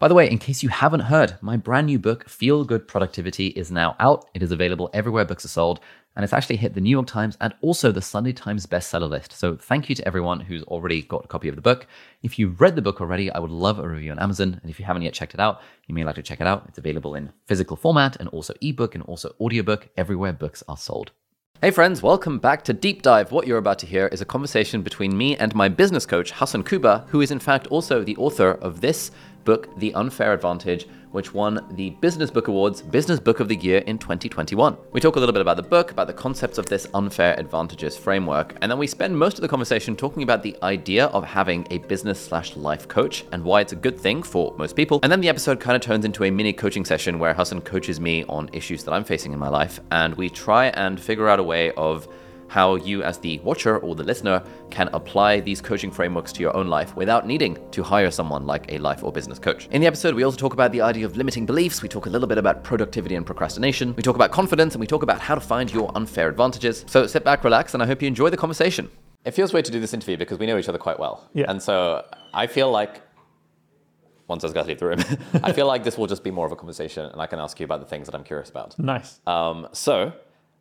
By the way, in case you haven't heard, my brand new book, Feel Good Productivity, is now out. It is available everywhere books are sold, and it's actually hit the New York Times and also the Sunday Times bestseller list. So thank you to everyone who's already got a copy of the book. If you've read the book already, I would love a review on Amazon. And if you haven't yet checked it out, you may like to check it out. It's available in physical format and also ebook and also audiobook everywhere books are sold. Hey friends, welcome back to Deep Dive. What you're about to hear is a conversation between me and my business coach, Hasan Kubba, who is in fact also the author of this book, The Unfair Advantage, which won the Business Book Awards Business Book of the Year in 2021. We talk a little bit about the book, about the concepts of this unfair advantages framework, and then we spend most of the conversation talking about the idea of having a business slash life coach and why it's a good thing for most people. And then the episode kind of turns into a mini coaching session where Hasan coaches me on issues that I'm facing in my life, and we try and figure out a way of how you, as the watcher or the listener, can apply these coaching frameworks to your own life without needing to hire someone like a life or business coach. In the episode, we also talk about the idea of limiting beliefs, we talk a little bit about productivity and procrastination, we talk about confidence, and we talk about how to find your unfair advantages. So sit back, relax, and I hope you enjoy the conversation. It feels weird to do this interview because we know each other quite well. Yeah. And so I feel like once I was going to leave the room, I feel like this will just be more of a conversation and I can ask you about the things that I'm curious about. Nice. Um, so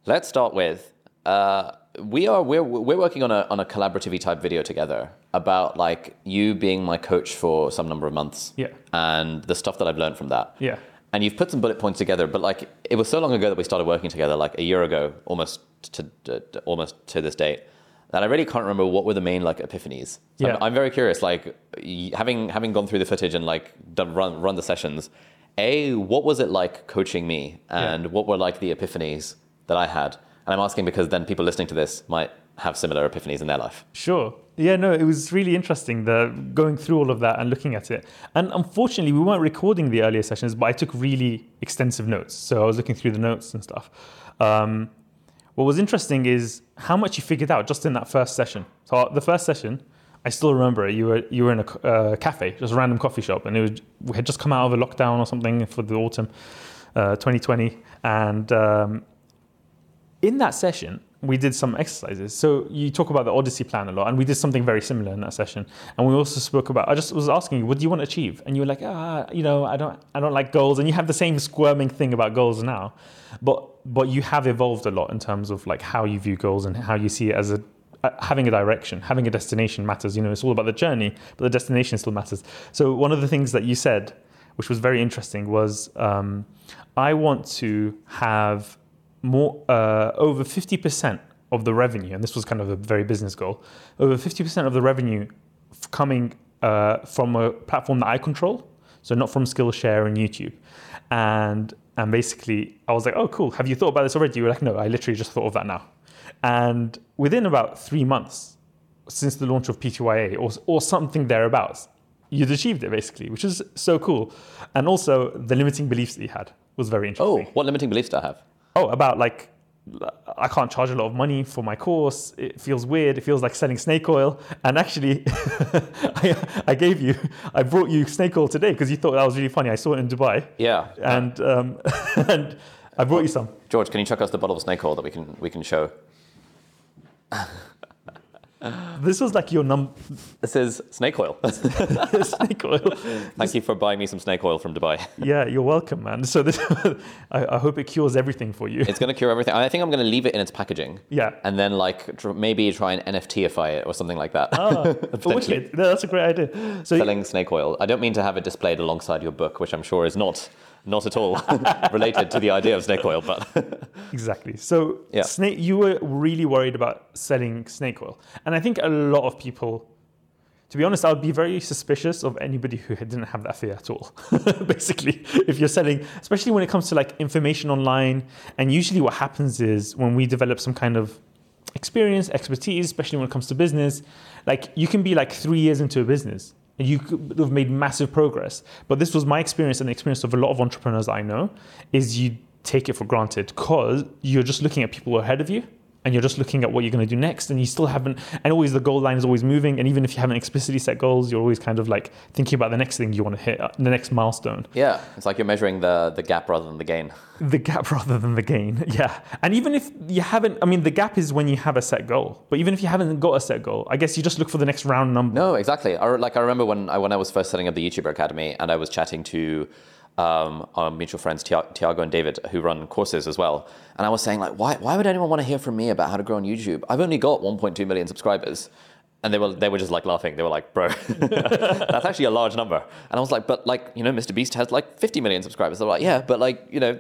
let's start with uh, we are we're we're working on a on a collaborative type video together about like you being my coach for some number of months. Yeah. And the stuff that I've learned from that. Yeah. And you've put some bullet points together, but like it was so long ago that we started working together, like a year ago, almost to, to, to almost to this date, that I really can't remember what were the main like epiphanies. So Yeah. I'm, I'm very curious, like having having gone through the footage and like done run run the sessions. A, what was it like coaching me, and what were like the epiphanies that I had? And I'm asking because then people listening to this might have similar epiphanies in their life. Sure. Yeah, no, it was really interesting the going through all of that and looking at it. And unfortunately, we weren't recording the earlier sessions, but I took really extensive notes. So I was looking through the notes and stuff. Um, what was interesting is how much you figured out just in that first session. So the first session, I still remember it. You were you were in a uh, cafe, just a random coffee shop, and it was we had just come out of a lockdown or something for the autumn, uh, 2020, and um, in that session, we did some exercises. So you talk about the Odyssey plan a lot, and we did something very similar in that session. And we also spoke about. I just was asking you, what do you want to achieve? And you were like, ah, you know, I don't, I don't like goals. And you have the same squirming thing about goals now, but but you have evolved a lot in terms of like how you view goals and how you see it as a having a direction, having a destination matters. You know, it's all about the journey, but the destination still matters. So one of the things that you said, which was very interesting, was um, I want to have more uh, over 50% of the revenue, and this was kind of a very business goal, over 50% of the revenue f- coming uh, from a platform that I control, so not from Skillshare and YouTube. And and basically, I was like, oh, cool. Have you thought about this already? You were like, no, I literally just thought of that now. And within about three months, since the launch of PTYA or, or something thereabouts, you'd achieved it basically, which is so cool. And also, the limiting beliefs that you had was very interesting. Oh, what limiting beliefs do I have? Oh, about like I can't charge a lot of money for my course. It feels weird. It feels like selling snake oil. And actually, I, I gave you, I brought you snake oil today because you thought that was really funny. I saw it in Dubai, Yeah. and um, and I brought you some. George, can you chuck us the bottle of snake oil that we can we can show? This was like your num This is snake oil. snake oil. Thank you for buying me some snake oil from Dubai. Yeah, you're welcome, man. So this, I, I hope it cures everything for you. It's going to cure everything. I think I'm going to leave it in its packaging. Yeah. And then like tr- maybe try and NFTify it or something like that. Ah, wicked. No, that's a great idea. So Selling snake oil. I don't mean to have it displayed alongside your book, which I'm sure is not not at all related to the idea of snake oil, but Exactly. So Yeah. snake, you were really worried about selling snake oil, and I think a lot of people. To be honest, I would be very suspicious of anybody who didn't have that fear at all. Basically, if you're selling, especially when it comes to like information online, and usually what happens is when we develop some kind of experience, expertise, especially when it comes to business, like you can be like three years into a business and you could have made massive progress. But this was my experience and the experience of a lot of entrepreneurs I know, is you take it for granted because you're just looking at people ahead of you and you're just looking at what you're going to do next and you still haven't and always the goal line is always moving and even if you haven't explicitly set goals you're always kind of like thinking about the next thing you want to hit uh, the next milestone Yeah, it's like you're measuring the, the gap rather than the gain. the gap rather than the gain yeah and even if you haven't i mean the gap is when you have a set goal but even if you haven't got a set goal i guess you just look for the next round number No, exactly. I, like I remember when I when I was first setting up the YouTuber Academy, and I was chatting to um, our mutual friends Tiago and David, who run courses as well, and I was saying like, why why would anyone want to hear from me about how to grow on YouTube? I've only got 1.2 million subscribers. And they were they were just like laughing. They were like, "Bro, that's actually a large number." And I was like, "But like, you know, Mr. Beast has like 50 million subscribers." They're like, "Yeah, but like, you know,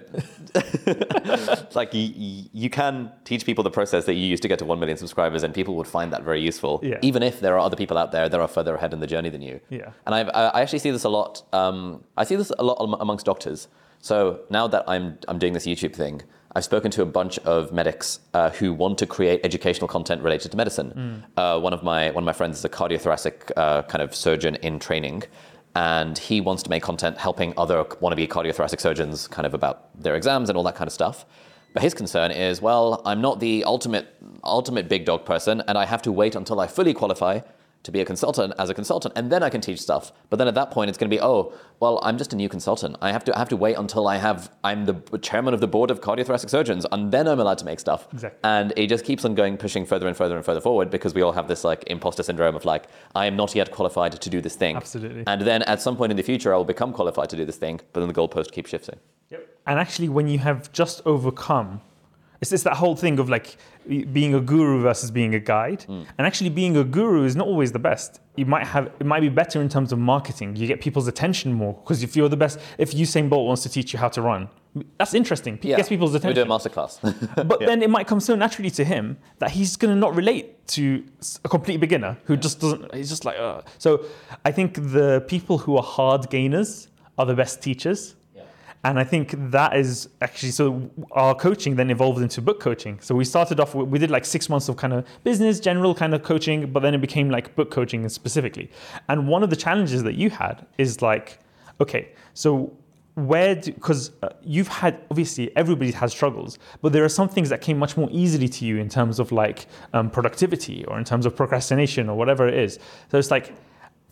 like you, you can teach people the process that you used to get to 1 million subscribers and people would find that very useful Yeah. even if there are other people out there that are further ahead in the journey than you Yeah. and I've, i I actually see this a lot um, i see this a lot amongst doctors so now that i'm, I'm doing this youtube thing i've spoken to a bunch of medics uh, who want to create educational content related to medicine uh, one of my one of my friends is a cardiothoracic uh, kind of surgeon in training and he wants to make content helping other wannabe cardiothoracic surgeons kind of about their exams and all that kind of stuff. But his concern is, well, I'm not the ultimate ultimate big dog person, and I have to wait until I fully qualify to be a consultant as a consultant, and then I can teach stuff. But then at that point, it's going to be, oh, well, I'm just a new consultant. I have to I have to wait until I have I'm the chairman of the board of cardiothoracic surgeons, and then I'm allowed to make stuff. Exactly. And it just keeps on going, pushing further and further and further forward because we all have this like imposter syndrome of like, I am not yet qualified to do this thing. Absolutely. And then at some point in the future, I will become qualified to do this thing, but then the goalpost keeps shifting. Yep. And actually, when you have just overcome, it's, it's that whole thing of like being a guru versus being a guide. Mm. And actually, being a guru is not always the best. You might have it might be better in terms of marketing. You get people's attention more because if you're the best, if Usain Bolt wants to teach you how to run, that's interesting. It gets people's attention. We do a masterclass. But then it might come so naturally to him that he's going to not relate to a complete beginner who just doesn't. He's just like, Ugh. so. I think the people who are hard gainers are the best teachers. And I think that is actually so. Our coaching then evolved into book coaching. So we started off. We did like six months of kind of business, general kind of coaching, but then it became like book coaching specifically. And one of the challenges that you had is like, okay, so where do because uh, you've had obviously everybody has struggles but there are some things that came much more easily to you in terms of like um, productivity or in terms of procrastination or whatever it is so it's like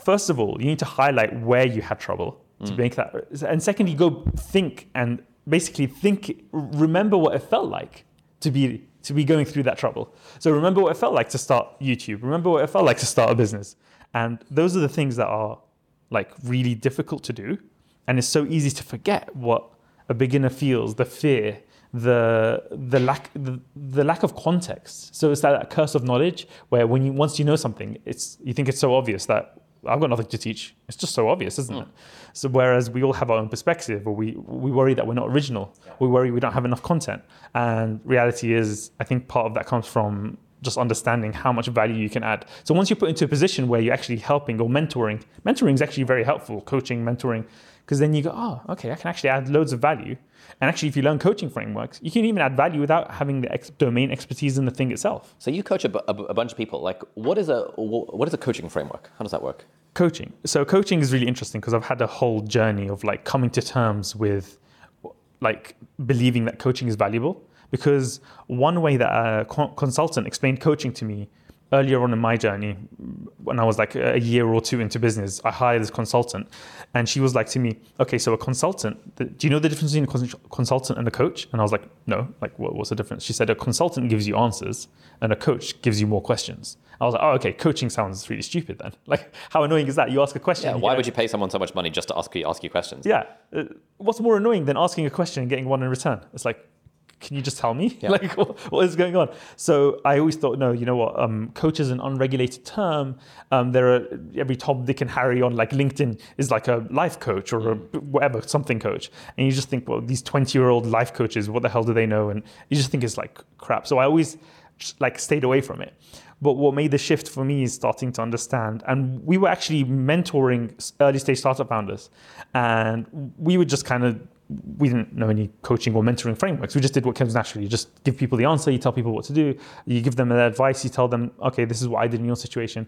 first of all you need to highlight where you had trouble to mm. make that and secondly go think and basically think remember what it felt like to be to be going through that trouble. So remember what it felt like to start youtube. Remember what it felt like to start a business. And those are the things that are like really difficult to do. And it's so easy to forget what a beginner feels the fear the the lack the, the lack of context. So it's that, that curse of knowledge where when you once you know something it's you think it's so obvious that I've got nothing to teach. It's just so obvious, isn't hmm. it? So whereas we all have our own perspective, or we we worry that we're not original, we worry we don't have enough content, and reality is, I think part of that comes from just understanding how much value you can add. So once you're put into a position where you're actually helping or mentoring, mentoring is actually very helpful. Coaching, mentoring, because then you go, oh, okay, I can actually add loads of value. And actually, if you learn coaching frameworks, you can even add value without having the ex- domain expertise in the thing itself. so you coach a, bu- a bu- a bunch of people. Like, what is a what is a coaching framework? How does that work? coaching so coaching is really interesting because i've had a whole journey of like coming to terms with like believing that coaching is valuable because one way that a co- consultant explained coaching to me earlier on in my journey when i was like a year or two into business i hired this consultant and she was like to me okay so a consultant do you know the difference between a consultant and a coach and i was like no like what, what's the difference she said a consultant gives you answers and a coach gives you more questions i was like oh okay coaching sounds really stupid then like how annoying is that you ask a question Yeah, why get would you pay someone so much money just to ask you ask you questions? yeah. Uh, what's more annoying than asking a question and getting one in return? It's like, can you just tell me? Like, what, what is going on? So I always thought, no, you know what? Um, coach is an unregulated term. Um, there are every Tom, Dick, and Harry on like LinkedIn is like a life coach or a whatever something coach, and you just think, well, these twenty-year-old life coaches, what the hell do they know? And you just think it's like crap. So I always just, like stayed away from it. But what made the shift for me is starting to understand. And we were actually mentoring early stage startup founders. And we would just kind of, we didn't know any coaching or mentoring frameworks. We just did what comes naturally. You just give people the answer, you tell people what to do, you give them the advice, you tell them, okay, this is what I did in your situation.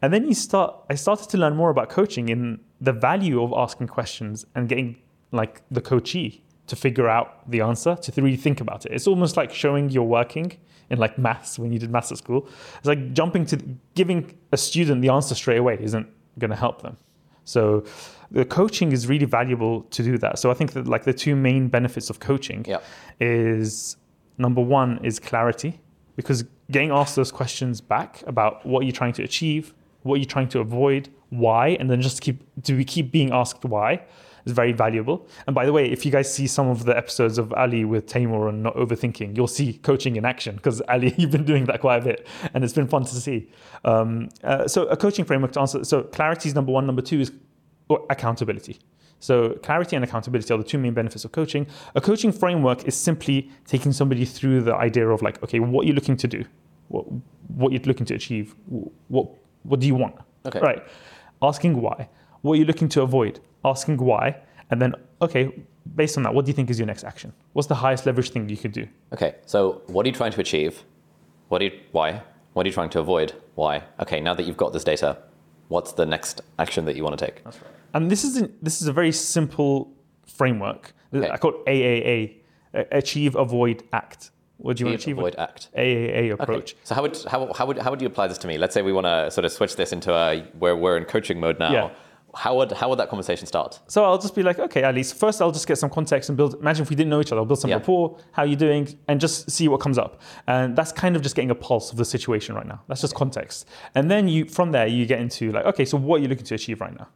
And then you start, I started to learn more about coaching in the value of asking questions and getting like the coachee to figure out the answer, to really think about it. It's almost like showing you're working in like maths when you did maths at school. It's like jumping to giving a student the answer straight away isn't going to help them. So the coaching is really valuable to do that. So I think that like the two main benefits of coaching Yeah. is number one is clarity because getting asked those questions back about what you're trying to achieve, what you're trying to avoid, why, and then just keep do we keep being asked why is very valuable. And by the way, if you guys see some of the episodes of Ali with Taimur and not overthinking, you'll see coaching in action because Ali, you've been doing that quite a bit, and it's been fun to see. Um, uh, so a coaching framework to answer. So clarity is number one. Number two is or accountability. So clarity and accountability are the two main benefits of coaching. A coaching framework is simply taking somebody through the idea of like, okay, what are you're looking to do, what what you're looking to achieve, what what do you want? Okay. Right. Asking why. What are you're looking to avoid. Asking why. And then, okay, based on that, what do you think is your next action? What's the highest leverage thing you could do? Okay, so what are you trying to achieve? What are you, why? What are you trying to avoid? Why? Okay, now that you've got this data, what's the next action that you want to take? And this is this is a very simple framework. Okay. I call it AAA: Achieve, Avoid, Act. What do you want to Achieve, avoid, act. AAA Okay, approach. So how would how, how would how would you apply this to me? Let's say we want to sort of switch this into a where we're in coaching mode now. Yeah. How would how would that conversation start? So I'll just be like, okay, at least first I'll just get some context and build. Imagine if we didn't know each other, I'll build some Yeah. rapport. How you doing? And just see what comes up. And that's kind of just getting a pulse of the situation right now. That's just context. And then you from there you get into like, okay, so what are you looking to achieve right now?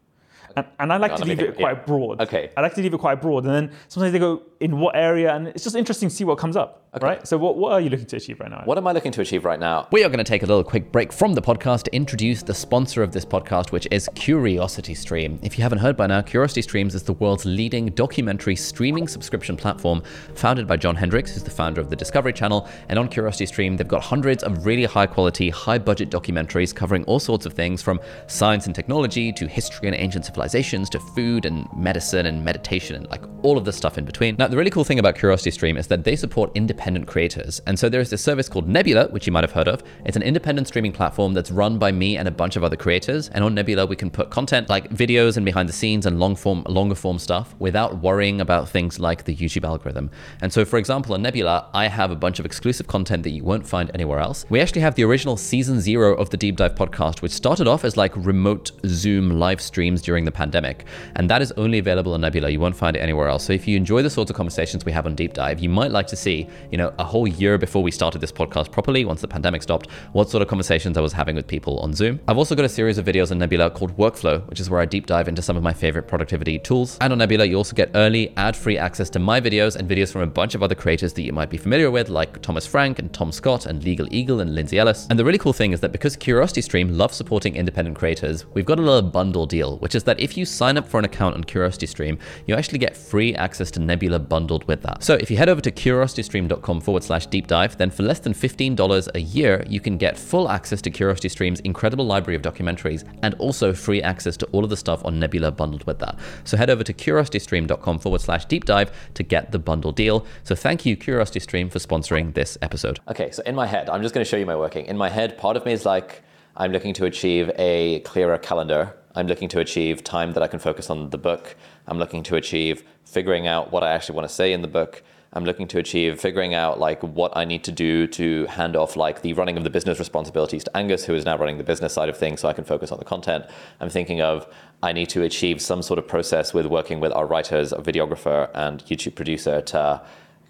And, and I like Got to leave it Yeah. quite broad. Okay. I like to leave it quite broad, and then sometimes they go in what area, and it's just interesting to see what comes up. Right. So what, what are you looking to achieve right now? What am I looking to achieve right now? We are going to take a little quick break from the podcast to introduce the sponsor of this podcast, which is Curiosity Stream. If you haven't heard by now, Curiosity Streams is the world's leading documentary streaming subscription platform founded by John Hendricks, who's the founder of the Discovery Channel. And on Curiosity Stream, they've got hundreds of really high quality, high budget documentaries covering all sorts of things from science and technology to history and ancient civilizations to food and medicine and meditation and like all of the stuff in between. Now, the really cool thing about Curiosity Stream is that they support independent creators. And so there's this service called Nebula, which you might have heard of. It's an independent streaming platform that's run by me and a bunch of other creators. And on Nebula, we can put content like videos and behind the scenes and long form, longer form stuff without worrying about things like the YouTube algorithm. And so, for example, on Nebula, I have a bunch of exclusive content that you won't find anywhere else. We actually have the original season zero of the Deep Dive podcast, which started off as like remote Zoom live streams during the pandemic. And that is only available on Nebula. You won't find it anywhere else. So if you enjoy the sorts of conversations we have on Deep Dive, you might like to see, you know, a whole year before we started this podcast properly, once the pandemic stopped, what sort of conversations I was having with people on Zoom. I've also got a series of videos on Nebula called Workflow, which is where I deep dive into some of my favorite productivity tools. And on Nebula, you also get early ad-free access to my videos and videos from a bunch of other creators that you might be familiar with, like Thomas Frank and Tom Scott and Legal Eagle and Lindsay Ellis. And the really cool thing is that because Curiosity Stream loves supporting independent creators, we've got a little bundle deal, which is that if you sign up for an account on Curiosity Stream, you actually get free access to Nebula bundled with that. So if you head over to curiositystream.com forward slash deep dive, then for less than $15 a year, you can get full access to Curiosity Stream's incredible library of documentaries and also free access to all of the stuff on Nebula bundled with that. So head over to curiositystream.com forward slash deep dive to get the bundle deal. So thank you, Curiosity Stream, for sponsoring this episode. Okay, so in my head, I'm just going to show you my working. In my head, part of me is like, I'm looking to achieve a clearer calendar. I'm looking to achieve time that I can focus on the book. I'm looking to achieve figuring out what I actually want to say in the book. I'm looking to achieve figuring out like what I need to do to hand off like the running of the business responsibilities to Angus, who is now running the business side of things, so I can focus on the content. I'm thinking of I need to achieve some sort of process with working with our writers, a videographer, and YouTube producer to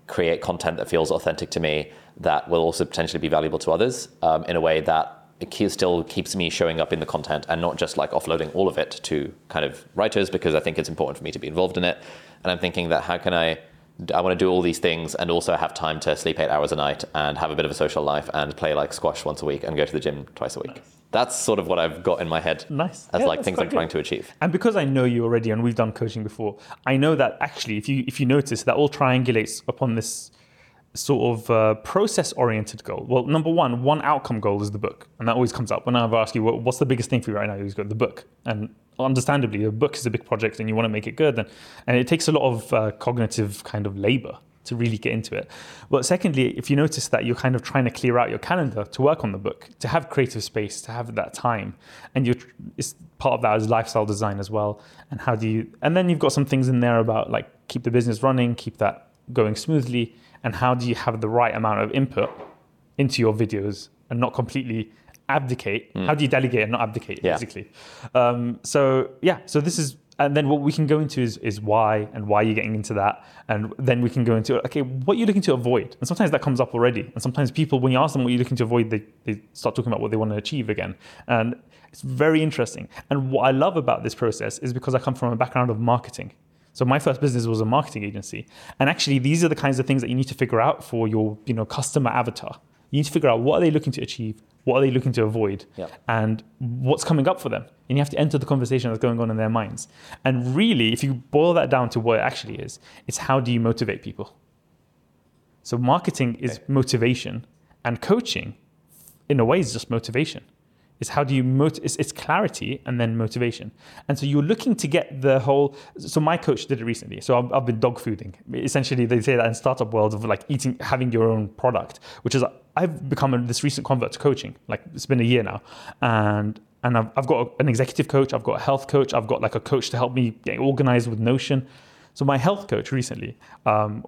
create content that feels authentic to me that will also potentially be valuable to others um, in a way that it still keeps me showing up in the content and not just like offloading all of it to kind of writers because I think it's important for me to be involved in it. And I'm thinking that how can I I want to do all these things and also have time to sleep eight hours a night and have a bit of a social life and play like squash once a week and go to the gym twice a week. That's sort of what I've got in my head Nice. as Yeah, like things I'm trying to achieve. And because I know you already, and we've done coaching before, I know that actually, if you if you notice, that all triangulates upon this sort of uh, process-oriented goal. Well, number one, one outcome goal is the book, and that always comes up when I ask you, what, "What's the biggest thing for you right now?" You go, "The book," and understandably, a book is a big project, and you want to make it good, and and it takes a lot of uh, cognitive kind of labor to really get into it. But secondly, if you notice that you're kind of trying to clear out your calendar to work on the book, to have creative space, to have that time, and you're it's part of that is lifestyle design as well. And how do you? And then you've got some things in there about like keep the business running, keep that going smoothly, and how do you have the right amount of input into your videos and not completely abdicate. How do you delegate and not abdicate, Yeah. basically? Um, so yeah, so this is, and then what we can go into is is why and why you're getting into that, and then we can go into okay, what you're looking to avoid. And sometimes that comes up already, and sometimes people, when you ask them what you're looking to avoid, they they start talking about what they want to achieve again, and it's very interesting. And what I love about this process is because I come from a background of marketing. So my first business was a marketing agency, and actually these are the kinds of things that you need to figure out for your you know customer avatar. You need to figure out what are they looking to achieve, what are they looking to avoid, Yeah. and what's coming up for them. And you have to enter the conversation that's going on in their minds. And really, if you boil that down to what it actually is, it's how do you motivate people? So marketing is motivation, and coaching, in a way, is just motivation. It's how do you mot- it's, it's clarity and then motivation. And so you're looking to get the whole. So my coach did it recently. So I've, I've been dog fooding. Essentially, they say that in startup world of like eating, having your own product, which is I've become a, this recent convert to coaching. Like it's been a year now, and and I've, I've got an executive coach, I've got a health coach, I've got like a coach to help me get organized with Notion. So my health coach recently um,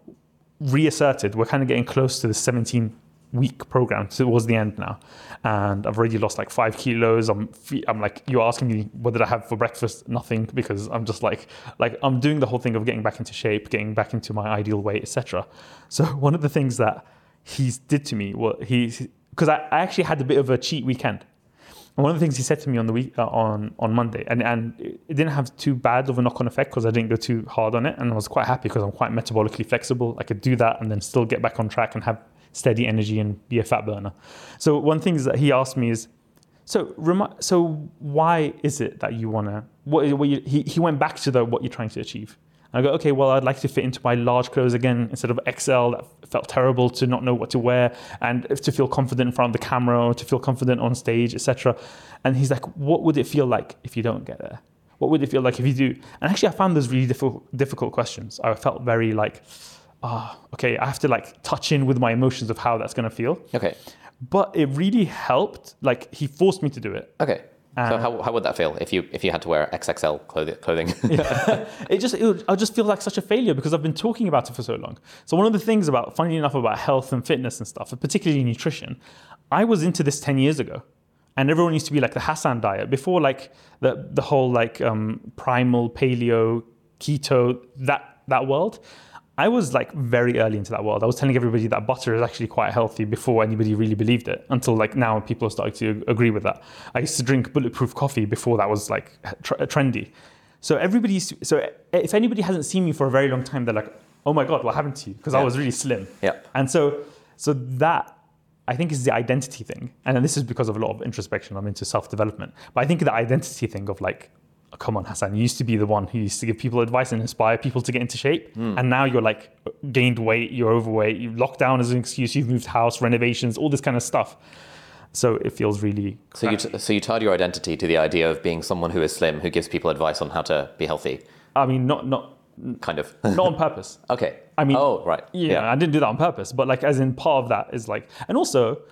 reasserted we're kind of getting close to the 17 week program. Towards the end now. And i've already lost like five kilos. I'm i'm like you're asking me what did i have for breakfast? Nothing because i'm just like like i'm doing the whole thing of getting back into shape getting back into my ideal weight etc so one of the things that he did to me what he because I, I actually had a bit of a cheat weekend. And one of the things he said to me on the week uh, on on Monday, and and it didn't have too bad of a knock on effect because I didn't go too hard on it, and I was quite happy because I'm quite metabolically flexible. I could do that and then still get back on track and have steady energy and be a fat burner. So one thing is that he asked me is, so remi- so why is it that you wanna? What, what you, he he went back to the what you're trying to achieve. And I go, okay, well, I'd like to fit into my large clothes again instead of XL that felt terrible to not know what to wear and to feel confident in front of the camera or to feel confident on stage, etc. And he's like, what would it feel like if you don't get there? What would it feel like if you do? And actually, I found those really difficult, difficult questions. I felt very like, ah, okay, I have to like touch in with my emotions of how that's to feel. Okay. But it really helped. Like he forced me to do it. Okay. so Uh, how, how would that feel if you if you had to wear XXL clothing? yeah. it just it would, I just feel like such a failure because I've been talking about it for so long. So one of the things about, funny enough, about health and fitness and stuff, particularly nutrition, I was into this ten years ago, and everyone used to be like the Hasan diet before, like the the whole like um, primal paleo keto that that world. I was like very early into that world. I was telling everybody that butter is actually quite healthy before anybody really believed it. Until like now, people are starting to agree with that. I used to drink bulletproof coffee before that was like tr- trendy. So everybody, so if anybody hasn't seen me for a very long time, they're like, "Oh my god, what happened to you?" Because I was really slim. Yeah. And so, so that I think is the identity thing, and then this is because of a lot of introspection. I'm into self development, but I think the identity thing of like, oh, come on, Hasan, you used to be the one who used to give people advice and inspire people to get into shape, and now you're like gained weight, you're overweight, you lockdown as an excuse, you've moved house, renovations, all this kind of stuff. So it feels really. so you t- so you tied your identity to the idea of being someone who is slim, who gives people advice on how to be healthy, I mean, not not kind of. not on purpose. okay. I mean, oh right. Yeah, I didn't do that on purpose, but like as in part of that is like, and also,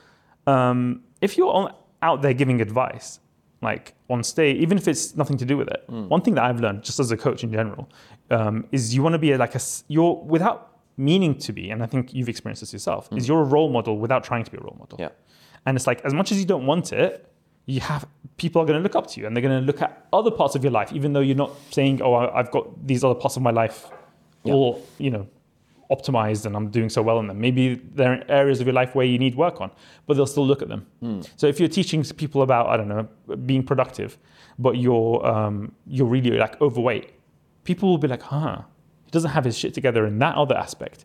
um, if you're on, out there giving advice, like on stage, even if it's nothing to do with it, one thing that I've learned just as a coach in general um, is you want to be like a you're without meaning to be, and I think you've experienced this yourself. Is you're a role model without trying to be a role model. Yeah. And it's like as much as you don't want it, you have people are going to look up to you and they're going to look at other parts of your life, even though you're not saying, "Oh, I've got these other parts of my life or you know optimized and I'm doing so well in them." Maybe there are areas of your life where you need work on, but they'll still look at them. So if you're teaching people about, I don't know, being productive, but you're um, you're really like overweight, people will be like, "Huh, he doesn't have his shit together in that other aspect."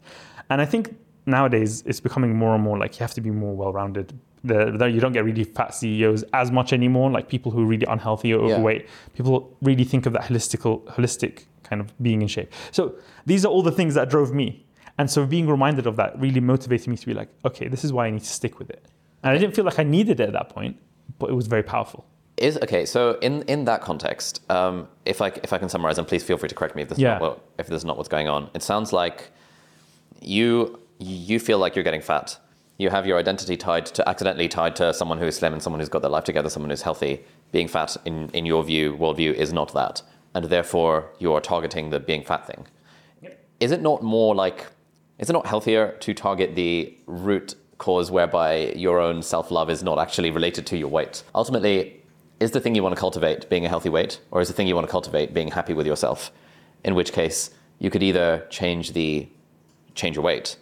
And I think nowadays it's becoming more and more like you have to be more well-rounded. The, the, you don't get really fat CEOs as much anymore, like people who are really unhealthy or Yeah. overweight. People really think of that holistical, holistic kind of being in shape. So these are all the things that drove me. And so being reminded of that really motivated me to be like, okay, this is why I need to stick with it. And I didn't feel like I needed it at that point, but it was very powerful. Is okay. So in in that context, um, if I if I can summarize, and please feel free to correct me if this Yeah. is not what, if this is not what's going on. It sounds like you you feel like you're getting fat. You have your identity tied to accidentally tied to someone who is slim and someone who's got their life together, someone who's healthy. Being fat, in, in your view, worldview, is not that, and therefore you are targeting the being fat thing. Is it not more like, is it not healthier to target the root cause whereby your own self love is not actually related to your weight? Ultimately, is the thing you want to cultivate being a healthy weight, or is the thing you want to cultivate being happy with yourself? In which case, you could either change the change your weight,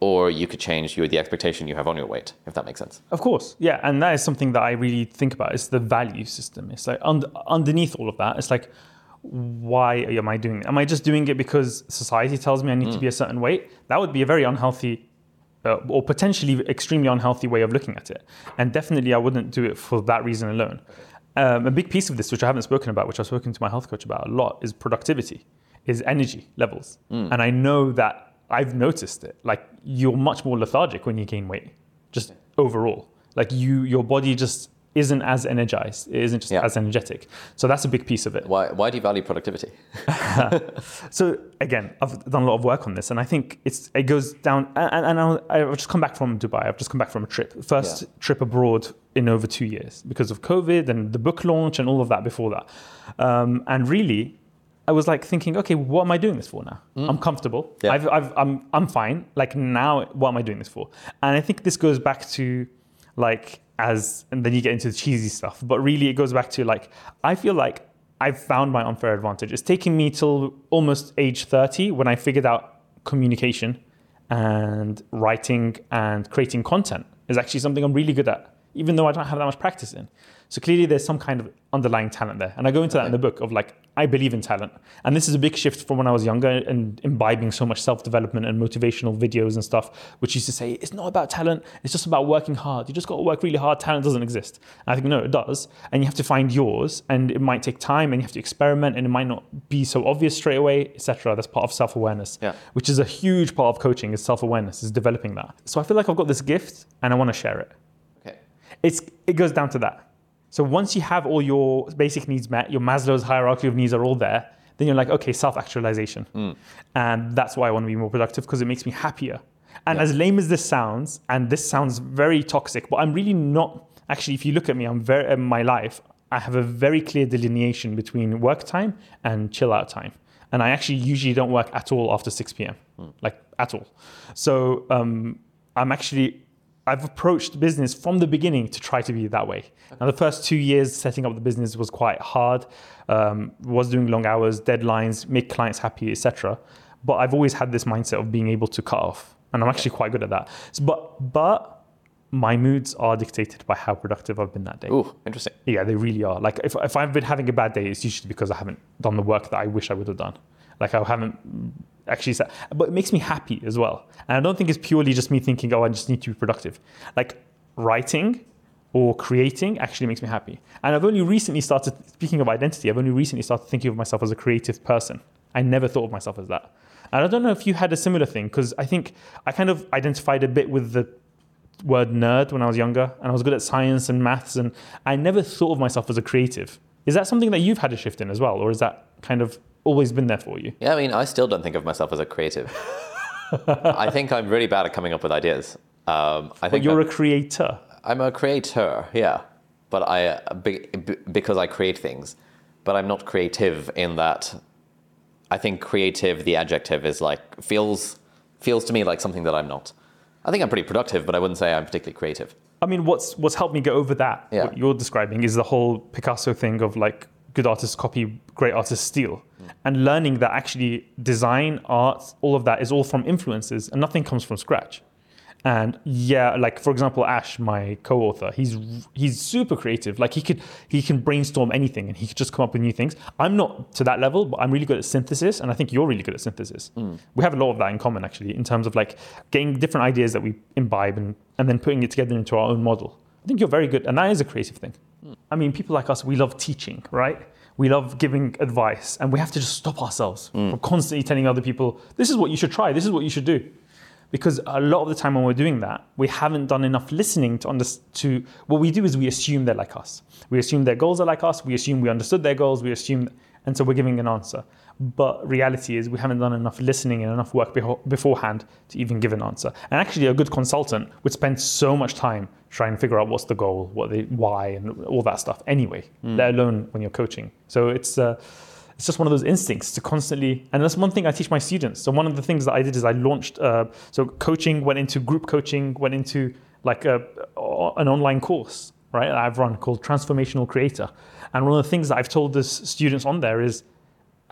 or you could change your, the expectation you have on your weight, if that makes sense. Of course, yeah, and that is something that I really think about. It's the value system. It's like un- underneath all of that, it's like, why am I doing it? Am I just doing it because society tells me I need to be a certain weight? That would be a very unhealthy. Uh, or potentially extremely unhealthy way of looking at it. And definitely, I wouldn't do it for that reason alone. Um, a big piece of this, which I haven't spoken about, which I've spoken to my health coach about a lot, is productivity, is energy levels. And I know that I've noticed it. Like you're much more lethargic when you gain weight, just overall. Like you, your body just isn't as energized. It isn't just Yeah. as energetic. So that's a big piece of it. Why, why do you value productivity? So again, I've done a lot of work on this, and I think it's it goes down. And, and I'll, I've just come back from Dubai. I've just come back from a trip, first Yeah. trip abroad in over two years because of COVID and the book launch and all of that before that. Um, and really, I was like thinking, okay, what am I doing this for now? I'm comfortable. Mm. Yeah. I've, I've, I'm I'm fine. Like now, what am I doing this for? And I think this goes back to like as and then you get into the cheesy stuff. But really it goes back to like i feel like i've found my unfair advantage. It's taken me till almost age 30 when i figured out communication and writing and creating content is actually something i'm really good at even though i don't have that much practice in. So clearly there's some kind of underlying talent there. And i go into that in the book of like i believe in talent. And this is a big shift from when i was younger and imbibing so much self-development and motivational videos and stuff which used to say it's not about talent it's just about working hard. You just got to work really hard. Talent doesn't exist. And i think no it does. And you have to find yours and it might take time and you have to experiment and it might not be so obvious straight away etc that's part of self-awareness Yeah. which is a huge part of coaching is self-awareness is developing that. So i feel like i've got this gift and i want to share it. Okay. it's it goes down to that. So once you have all your basic needs met, your Maslow's hierarchy of needs are all there, then you're like, okay, self-actualization, and that's why I want to be more productive because it makes me happier. And as lame as this sounds, and this sounds very toxic, but I'm really not. Actually, if you look at me, I'm very in my life. I have a very clear delineation between work time and chill out time. And I actually usually don't work at all after 6 p.m. Like at all. So um, I'm actually I've approached business from the beginning to try to be that way. Now, the first two years setting up the business was quite hard. Um, was doing long hours, deadlines, make clients happy, etc. But I've always had this mindset of being able to cut off, and I'm actually quite good at that. So, but but my moods are dictated by how productive I've been that day. Ooh, interesting. Yeah, they really are. Like if, if I've been having a bad day, it's usually because I haven't done the work that I wish I would have done. Like I haven't actually said, but it makes me happy as well. And I don't think it's purely just me thinking, oh, I just need to be productive. Like writing or creating actually makes me happy. And I've only recently started, speaking of identity, I've only recently started thinking of myself as a creative person. I never thought of myself as that. And I don't know if you had a similar thing, because I think I kind of identified a bit with the word nerd when I was younger, and I was good at science and maths, and I never thought of myself as a creative. Is that something that you've had a shift in as well, or is that kind of always been there for you? Yeah, I mean, I still don't think of myself as a creative. I think I'm really bad at coming up with ideas. Um, I But think you're I'm, a creator. I'm a creator, yeah, but I be, be- because I create things, but I'm not creative in that. I think creative, the adjective, is like feels feels to me like something that I'm not. I think I'm pretty productive, but I wouldn't say I'm particularly creative. I mean, what's what's helped me get over that? Yeah. What you're describing is the whole Picasso thing of like good artists copy, great artists steal, and learning that actually design, art, all of that is all from influences, and nothing comes from scratch. And yeah, like for example, Ash, my co-author, he's he's super creative. Like he could he can brainstorm anything, and he could just come up with new things. I'm not to that level, but I'm really good at synthesis, and I think you're really good at synthesis. Mm. We have a lot of that in common, actually, in terms of like getting different ideas that we imbibe and and then putting it together into our own model. I think you're very good, and that is a creative thing. I mean, people like us, we love teaching, right? We love giving advice, and we have to just stop ourselves mm. from constantly telling other people, "This is what you should try. This is what you should do." because a lot of the time when we're doing that, we haven't done enough listening to understand. To what we do is we assume they're like us. We assume their goals are like us. We assume we understood their goals. We assume, and so we're giving an answer. But reality is we haven't done enough listening and enough work beho- beforehand to even give an answer. And actually, a good consultant would spend so much time trying to figure out what's the goal, what the why, and all that stuff. Anyway, let alone when you're coaching. So it's. Uh, it's just one of those instincts to constantly and that's one thing i teach my students so one of the things that i did is i launched uh, so coaching went into group coaching went into like a, an online course right that i've run called transformational creator and one of the things that i've told the students on there is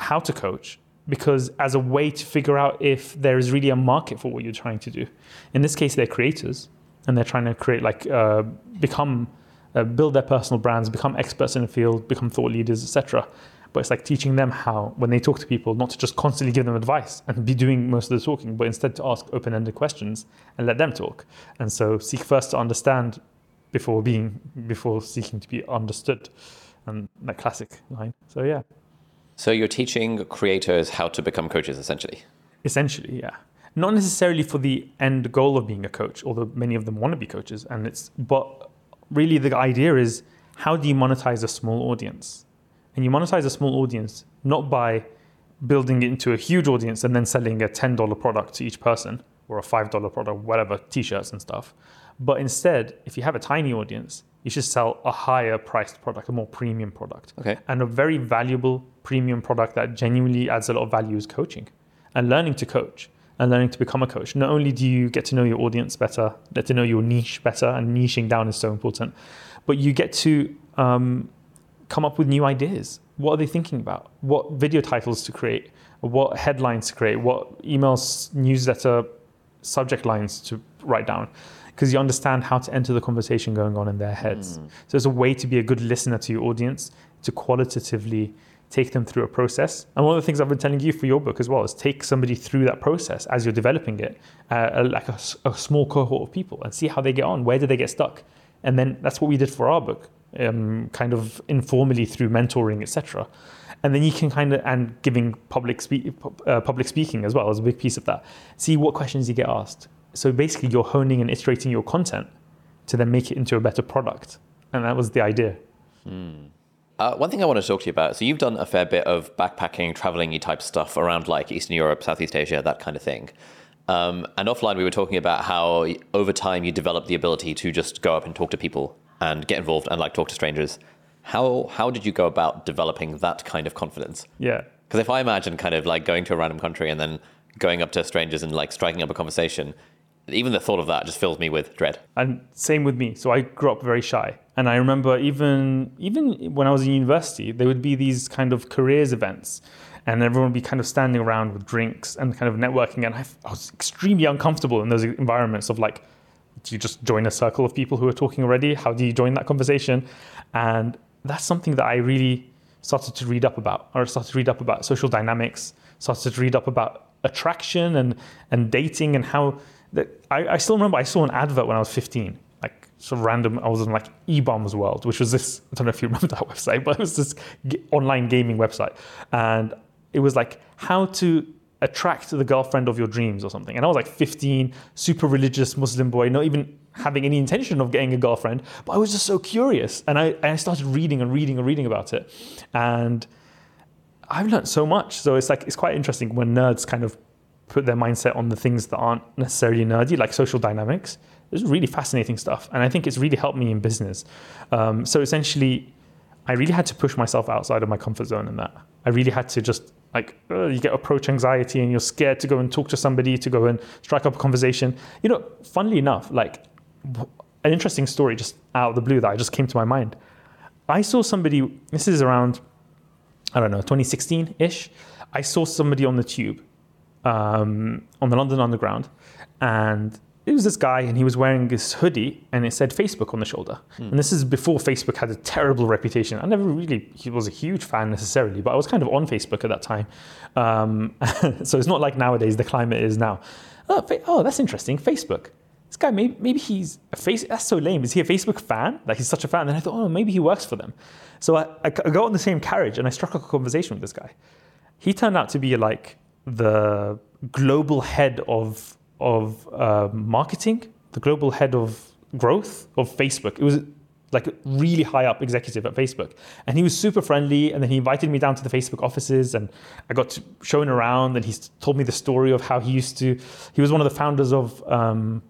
how to coach because as a way to figure out if there is really a market for what you're trying to do in this case they're creators and they're trying to create like uh, become uh, build their personal brands become experts in the field become thought leaders etc but it's like teaching them how, when they talk to people, not to just constantly give them advice and be doing most of the talking, but instead to ask open ended questions and let them talk. And so seek first to understand before being, before seeking to be understood. And that classic line. So, yeah. So you're teaching creators how to become coaches, essentially. Essentially, yeah. Not necessarily for the end goal of being a coach, although many of them want to be coaches. And it's, but really the idea is how do you monetize a small audience? and you monetize a small audience not by building it into a huge audience and then selling a $10 product to each person or a $5 product, whatever, t-shirts and stuff. But instead, if you have a tiny audience, you should sell a higher priced product, a more premium product. Okay. And a very valuable premium product that genuinely adds a lot of value is coaching and learning to coach and learning to become a coach. Not only do you get to know your audience better, get to know your niche better, and niching down is so important, but you get to um, come up with new ideas. What are they thinking about? What video titles to create? What headlines to create? What emails, newsletter, subject lines to write down? Because you understand how to enter the conversation going on in their heads. Mm. So it's a way to be a good listener to your audience, to qualitatively take them through a process. And one of the things I've been telling you for your book as well is take somebody through that process as you're developing it, uh, like a, a small cohort of people, and see how they get on. Where do they get stuck? And then that's what we did for our book um, kind of informally through mentoring, etc. And then you can kind of and giving public speak, uh, public speaking as well as a big piece of that. See what questions you get asked. So basically, you're honing and iterating your content to then make it into a better product, and that was the idea. Hmm. Uh, one thing I want to talk to you about. So you've done a fair bit of backpacking, traveling you type stuff around like Eastern Europe, Southeast Asia, that kind of thing. Um, and offline, we were talking about how over time you develop the ability to just go up and talk to people and get involved and like talk to strangers. How how did you go about developing that kind of confidence? Yeah. Because if I imagine kind of like going to a random country and then going up to strangers and like striking up a conversation, even the thought of that just fills me with dread. And same with me. So I grew up very shy. And I remember even even when I was in university, there would be these kind of careers events and everyone would be kind of standing around with drinks and kind of networking. And I, I was extremely uncomfortable in those environments of like do you just join a circle of people who are talking already? How do you join that conversation? And that's something that I really started to read up about, or started to read up about social dynamics, started to read up about attraction and and dating and how that I, I still remember I saw an advert when I was 15, like sort of random. I was on like eBaum's World, which was this. I don't know if you remember that website, but it was this online gaming website, and it was like how to attract the girlfriend of your dreams or something. And I was like 15, super religious Muslim boy, not even having any intention of getting a girlfriend, but I was just so curious. And I, and I started reading and reading and reading about it. And I've learned so much. So it's like, it's quite interesting when nerds kind of put their mindset on the things that aren't necessarily nerdy, like social dynamics. It's really fascinating stuff. And I think it's really helped me in business. Um, so essentially, I really had to push myself outside of my comfort zone in that. I really had to just like uh, you get approach anxiety and you're scared to go and talk to somebody to go and strike up a conversation you know funnily enough like an interesting story just out of the blue that i just came to my mind i saw somebody this is around i don't know 2016-ish i saw somebody on the tube um, on the london underground and it was this guy and he was wearing this hoodie and it said Facebook on the shoulder. Mm. And this is before Facebook had a terrible reputation. I never really he was a huge fan necessarily, but I was kind of on Facebook at that time. Um, so it's not like nowadays the climate is now. Oh, oh that's interesting. Facebook. This guy, maybe, maybe he's a face. That's so lame. Is he a Facebook fan? Like he's such a fan. And I thought, oh, maybe he works for them. So I, I got on the same carriage and I struck up a conversation with this guy. He turned out to be like the global head of of uh, marketing, the global head of growth of Facebook. It was like a really high up executive at Facebook. And he was super friendly. And then he invited me down to the Facebook offices and I got shown around and he told me the story of how he used to, he was one of the founders of, um,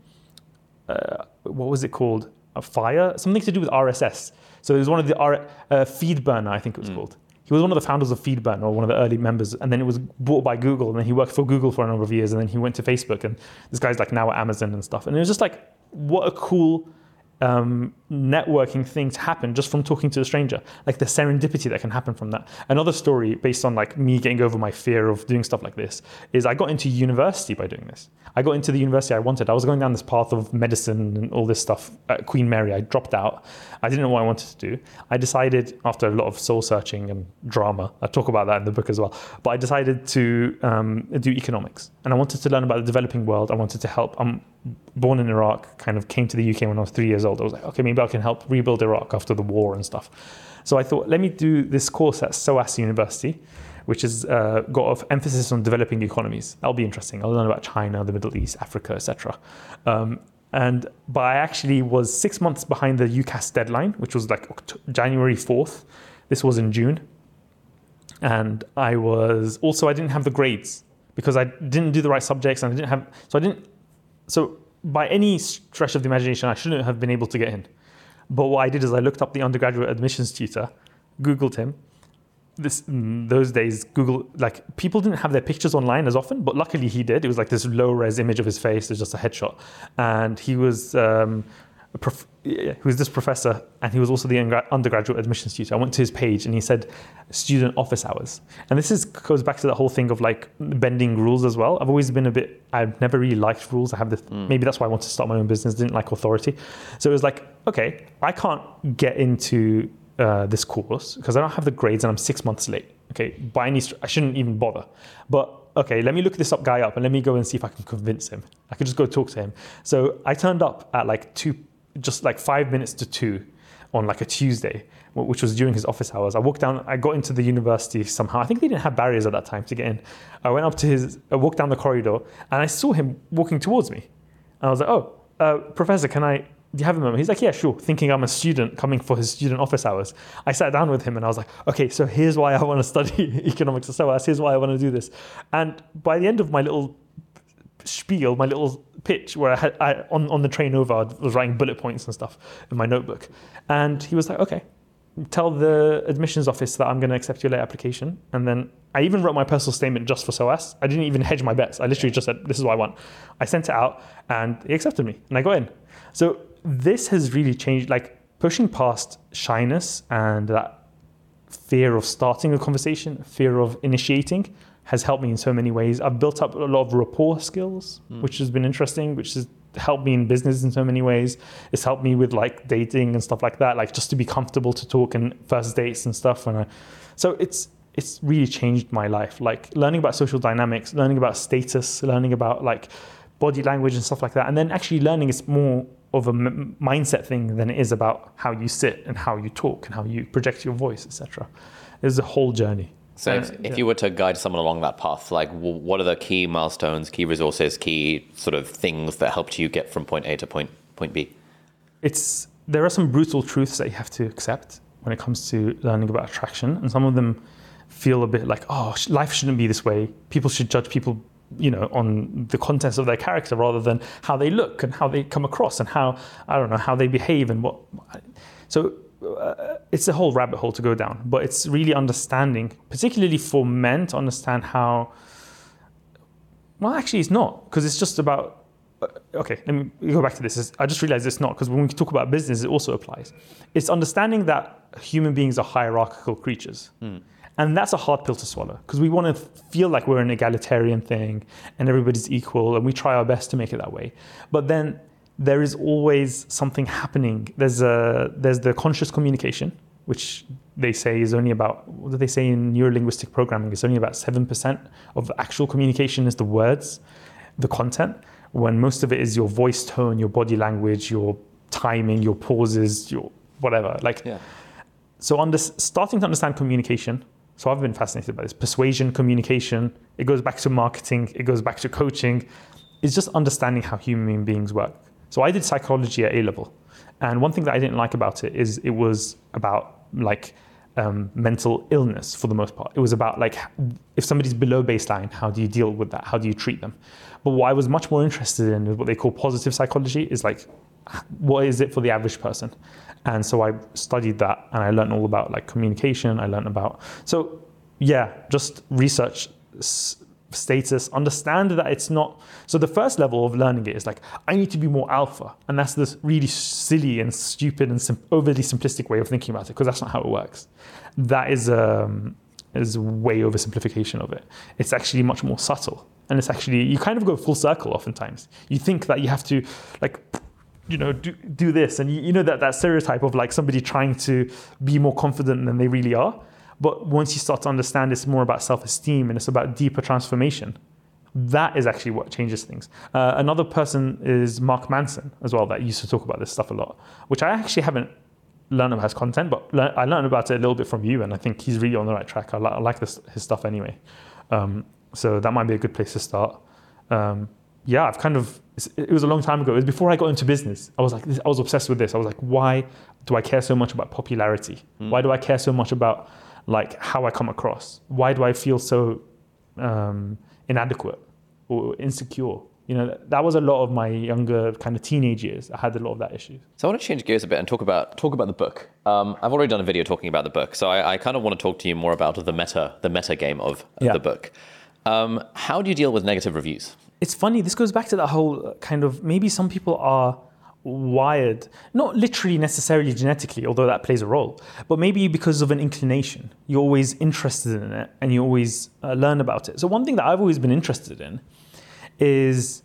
uh, what was it called? A fire, something to do with RSS. So it was one of the R, uh, Feedburner, I think it was called. He was one of the founders of Feedburner, or one of the early members, and then it was bought by Google. And then he worked for Google for a number of years, and then he went to Facebook. And this guy's like now at Amazon and stuff. And it was just like, what a cool um, networking things happen just from talking to a stranger, like the serendipity that can happen from that. Another story based on like me getting over my fear of doing stuff like this is I got into university by doing this. I got into the university I wanted. I was going down this path of medicine and all this stuff at Queen Mary. I dropped out. I didn't know what I wanted to do. I decided after a lot of soul searching and drama, I talk about that in the book as well, but I decided to um, do economics and I wanted to learn about the developing world. I wanted to help. I'm born in Iraq, kind of came to the UK when I was three years old. I was like, okay, maybe I can help rebuild Iraq after the war and stuff. So I thought, let me do this course at SOAS University, which has uh, got an emphasis on developing economies. That'll be interesting. I'll learn about China, the Middle East, Africa, etc. Um, and but I actually was six months behind the UCAS deadline, which was like Oct- January fourth. This was in June, and I was also I didn't have the grades because I didn't do the right subjects and I didn't have so I didn't so by any stretch of the imagination I shouldn't have been able to get in. But what I did is I looked up the undergraduate admissions tutor, Googled him. This those days, Google like people didn't have their pictures online as often, but luckily he did. It was like this low res image of his face. It's just a headshot, and he was um, prof- he was this professor, and he was also the ungra- undergraduate admissions tutor. I went to his page, and he said student office hours, and this is goes back to the whole thing of like bending rules as well. I've always been a bit. I've never really liked rules. I have this. Maybe that's why I wanted to start my own business. Didn't like authority, so it was like, okay, I can't get into uh, this course because I don't have the grades, and I'm six months late. Okay, by any, str- I shouldn't even bother. But okay, let me look this up guy up and let me go and see if I can convince him. I could just go talk to him. So I turned up at like two, just like five minutes to two on like a Tuesday, which was during his office hours. I walked down, I got into the university somehow. I think they didn't have barriers at that time to get in. I went up to his, I walked down the corridor and I saw him walking towards me. And I was like, oh, uh, professor, can I, do you have a moment? He's like, yeah, sure. Thinking I'm a student coming for his student office hours. I sat down with him and I was like, okay, so here's why I want to study economics at SOAS. Here's why I want to do this. And by the end of my little spiel, my little pitch where I had I, on on the train over, I was writing bullet points and stuff in my notebook, and he was like, "Okay, tell the admissions office that I'm going to accept your late application." And then I even wrote my personal statement just for SOAS. I didn't even hedge my bets. I literally just said, "This is what I want." I sent it out, and he accepted me, and I got in. So this has really changed, like pushing past shyness and that fear of starting a conversation, fear of initiating, has helped me in so many ways. I've built up a lot of rapport skills, hmm. which has been interesting, which has helped me in business in so many ways. It's helped me with like dating and stuff like that, like just to be comfortable to talk and first dates and stuff. And I, so it's it's really changed my life. Like learning about social dynamics, learning about status, learning about like body language and stuff like that, and then actually learning is more of a m- mindset thing than it is about how you sit and how you talk and how you project your voice, etc. It's a whole journey. So, if, if yeah. you were to guide someone along that path, like what are the key milestones, key resources, key sort of things that helped you get from point A to point point B? it's there are some brutal truths that you have to accept when it comes to learning about attraction, and some of them feel a bit like, oh, sh- life shouldn't be this way. People should judge people, you know, on the contents of their character rather than how they look and how they come across and how I don't know how they behave and what. So uh, it's a whole rabbit hole to go down, but it's really understanding, particularly for men, to understand how. Well, actually, it's not because it's just about uh, okay, let me go back to this. I just realized it's not because when we talk about business, it also applies. It's understanding that human beings are hierarchical creatures. And that's a hard pill to swallow because we want to feel like we're an egalitarian thing and everybody's equal and we try our best to make it that way. But then there is always something happening. There's, a, there's the conscious communication, which they say is only about, what do they say in neurolinguistic programming? It's only about 7% of the actual communication is the words, the content, when most of it is your voice tone, your body language, your timing, your pauses, your whatever. Like, Yeah. so under, starting to understand communication. So I've been fascinated by this persuasion, communication. It goes back to marketing. It goes back to coaching. It's just understanding how human beings work. So I did psychology at A level, And one thing that I didn't like about it is it was about like um, mental illness for the most part. It was about like if somebody's below baseline, how do you deal with that? How do you treat them? But what I was much more interested in is what they call positive psychology. Is like what is it for the average person? And so I studied that and I learned all about like communication. I learned about so yeah, just research status, understand that it's not. So the first level of learning it is like I need to be more alpha, and that's this really silly and stupid and sim- overly simplistic way of thinking about it because that's not how it works. That is um, is way oversimplification of it. It's actually much more subtle, and it's actually you kind of go full circle. Oftentimes, you think that you have to like you know do, do this and you, you know that that stereotype of like somebody trying to be more confident than they really are but once you start to understand it's more about self-esteem and it's about deeper transformation that is actually what changes things uh, another person is Mark Manson as well that used to talk about this stuff a lot which i actually haven't learned about his content but le- i learned about it a little bit from you and i think he's really on the right track i, li- I like this, his stuff anyway um, so that might be a good place to start um, yeah, I've kind of, it was a long time ago. It was before I got into business. I was like, I was obsessed with this. I was like, why do I care so much about popularity? Hmm. Why do I care so much about like how I come across? Why do I feel so um, inadequate or insecure? You know, that, was a lot of my younger kind of teenage years. I had a lot of that issue. So I want to change gears a bit and talk about talk about the book. Um, I've already done a video talking about the book, so I, I kind of want to talk to you more about the meta the meta game of, of Yeah. the book. Um, how do you deal with negative reviews? it's funny. This goes back to that whole uh, kind of maybe some people are wired, not literally necessarily genetically, although that plays a role, but maybe because of an inclination. You're always interested in it and you always uh, learn about it. So, one thing that I've always been interested in is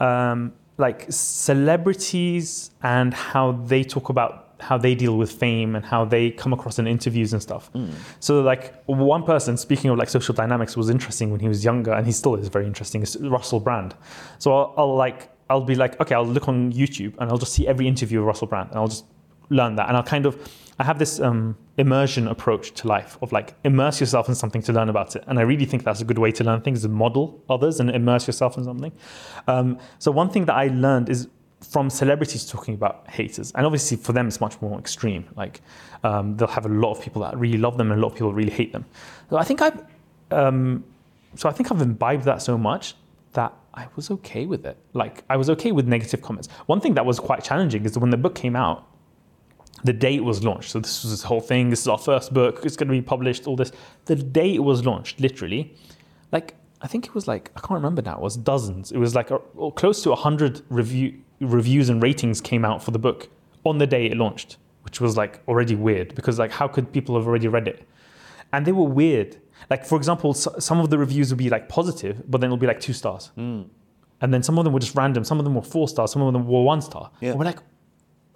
um, like celebrities and how they talk about how they deal with fame and how they come across in interviews and stuff. So like one person speaking of like social dynamics was interesting when he was younger and he still is very interesting is Russell Brand. So I'll, I'll like I'll be like okay I'll look on YouTube and I'll just see every interview of Russell Brand and I'll just learn that and I'll kind of I have this um, immersion approach to life of like immerse yourself in something to learn about it and I really think that's a good way to learn things to model others and immerse yourself in something. Um, so one thing that I learned is from celebrities talking about haters, and obviously for them it's much more extreme. Like um, they'll have a lot of people that really love them and a lot of people really hate them. So I think I've, um, so I think I've imbibed that so much that I was okay with it. Like I was okay with negative comments. One thing that was quite challenging is that when the book came out, the day it was launched. So this was this whole thing. This is our first book. It's going to be published. All this. The day it was launched, literally, like I think it was like I can't remember now. It was dozens. It was like a, or close to hundred review reviews and ratings came out for the book on the day it launched, which was like already weird because like how could people have already read it? And they were weird. Like for example, s- some of the reviews would be like positive, but then it'll be like two stars, and then some of them were just random. Some of them were four stars. Some of them were one star. Yeah. And we're like,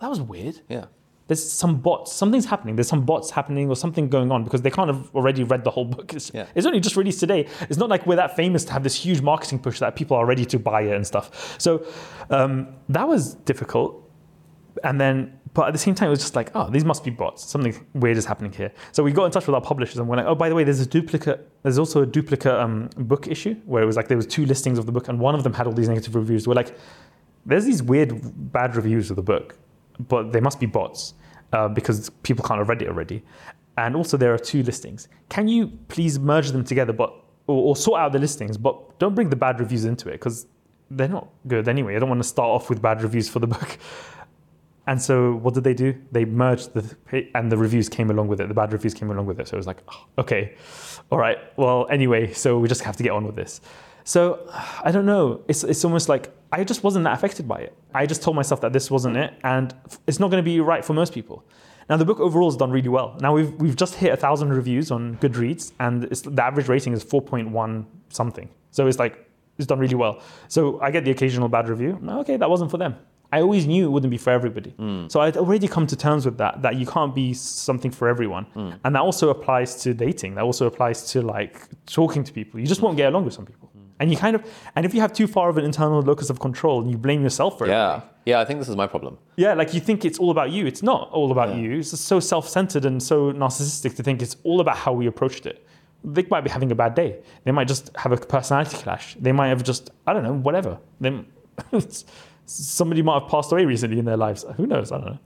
that was weird Yeah. there's some bots, something's happening. There's some bots happening or something going on because they can't have already read the whole book. It's, Yeah. it's only just released today. It's not like we're that famous to have this huge marketing push that people are ready to buy it and stuff. So um, that was difficult. And then, but at the same time, it was just like, oh, these must be bots. Something weird is happening here. So we got in touch with our publishers and we're like, oh, by the way, there's a duplicate. There's also a duplicate um, book issue where it was like there was two listings of the book and one of them had all these negative reviews. We're like, there's these weird bad reviews of the book, but they must be bots uh, because people can't have read it already. And also, there are two listings. Can you please merge them together, but or, or sort out the listings, but don't bring the bad reviews into it because they're not good anyway. I don't want to start off with bad reviews for the book. And so, what did they do? They merged the and the reviews came along with it. The bad reviews came along with it. So it was like, oh, okay, all right. Well, anyway, so we just have to get on with this. So I don't know. It's it's almost like I just wasn't that affected by it. I just told myself that this wasn't it, and it's not going to be right for most people. Now the book overall has done really well. Now we've we've just hit a thousand reviews on Goodreads, and the average rating is four point one something. So it's like it's done really well. So I get the occasional bad review. Okay, that wasn't for them. I always knew it wouldn't be for everybody. Hmm. So I'd already come to terms with that, that you can't be something for everyone. Hmm. And that also applies to dating. That also applies to like talking to people. You just won't get along with some people. Hmm. And you kind of, and if you have too far of an internal locus of control and you blame yourself for it, Yeah. Yeah, I think this is my problem. yeah, like you think it's all about you. It's not all about Yeah. you. It's just so self-centered and so narcissistic to think it's all about how we approached it. They might be having a bad day. They might just have a personality clash. They might have just, I don't know, whatever. They, somebody might have passed away recently in their lives. Who knows? I don't know.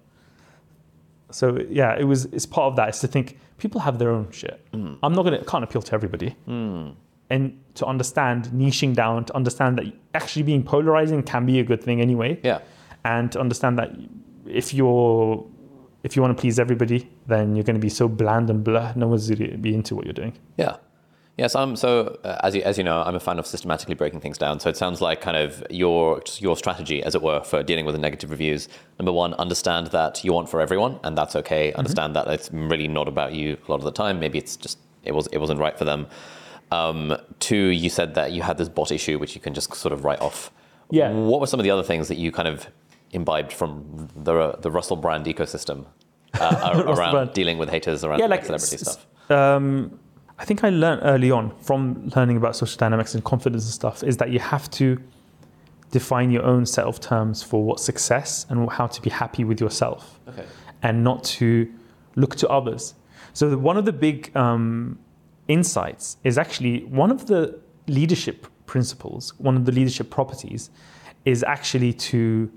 So yeah, it was. It's part of that. Is to think people have their own shit. Mm. I'm not gonna can't appeal to everybody. Mm. And to understand niching down, to understand that actually being polarizing can be a good thing anyway. Yeah. And to understand that if you're if you want to please everybody, then you're going to be so bland and blah. No one's going to be into what you're doing. Yeah. Yes, I'm so uh, as you as you know, I'm a fan of systematically breaking things down. So it sounds like kind of your your strategy, as it were, for dealing with the negative reviews. Number one, understand that you want for everyone, and that's okay. Understand that it's really not about you a lot of the time. Maybe it's just it was it wasn't right for them. Um, two, you said that you had this bot issue, which you can just sort of write off. Yeah. What were some of the other things that you kind of imbibed from the the Russell Brand ecosystem uh, around brand. dealing with haters around Yeah, like celebrity s- stuff? Um, I think I learned early on from learning about social dynamics and confidence and stuff is that you have to define your own set of terms for what success and how to be happy with yourself. Okay. and not to look to others. So the, one of the big um, insights is actually one of the leadership principles, one of the leadership properties, is actually to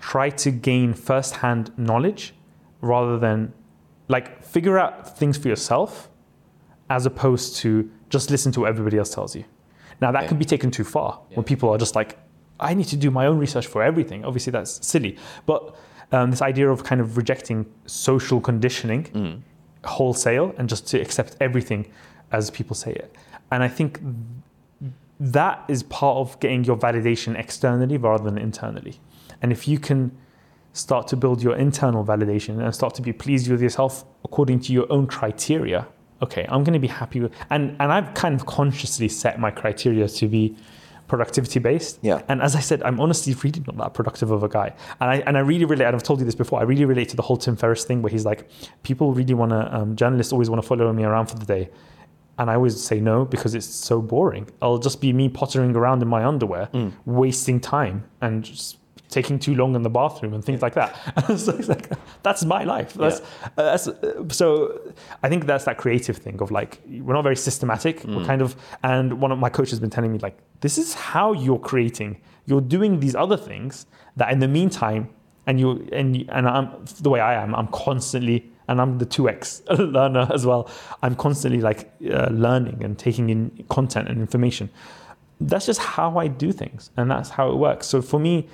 try to gain first-hand knowledge rather than like figure out things for yourself as opposed to just listen to what everybody else tells you. Now that Okay. can be taken too far when people are just like, I need to do my own research for everything. Obviously, that's silly. But um, this idea of kind of rejecting social conditioning wholesale and just to accept everything as people say it. And I think that is part of getting your validation externally rather than internally. And if you can start to build your internal validation and start to be pleased with yourself according to your own criteria, okay, I'm going to be happy with and and I've kind of consciously set my criteria to be productivity based. Yeah. And as I said, I'm honestly really not that productive of a guy. And I and I really relate. And I've told you this before. I really relate to the whole Tim Ferriss thing where he's like, people really want to. Um, journalists always want to follow me around for the day, and I always say no because it's so boring. I'll just be me pottering around in my underwear, wasting time and just taking too long in the bathroom and things like that. so it's like that's my life. That's, uh, that's uh, so. I think that's that creative thing of like we're not very systematic. We're kind of and one of my coaches has been telling me like this is how you're creating. You're doing these other things that in the meantime, and you and you- and I'm the way I am. I'm constantly and I'm the 2x learner as well. I'm constantly like uh, learning and taking in content and information. That's just how I do things, and that's how it works. So for me,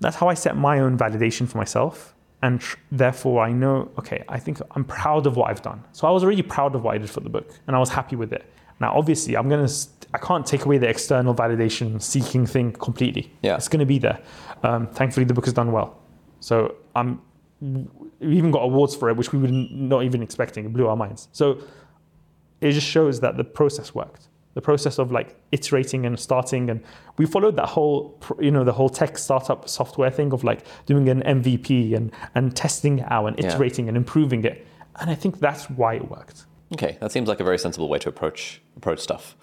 that's how I set my own validation for myself. And tr- therefore, I know, okay, I think I'm proud of what I've done. So I was already proud of what I did for the book and I was happy with it. Now, obviously, I'm going to, st- I can't take away the external validation seeking thing completely. Yeah. It's going to be there. Um, thankfully, the book has done well. So I'm, we even got awards for it, which we were not even expecting. It blew our minds. So it just shows that the process worked. The process of like iterating and starting, and we followed that whole, you know, the whole tech startup software thing of like doing an MVP and and testing it out and Yeah. iterating and improving it. And I think that's why it worked. Okay, that seems like a very sensible way to approach approach stuff.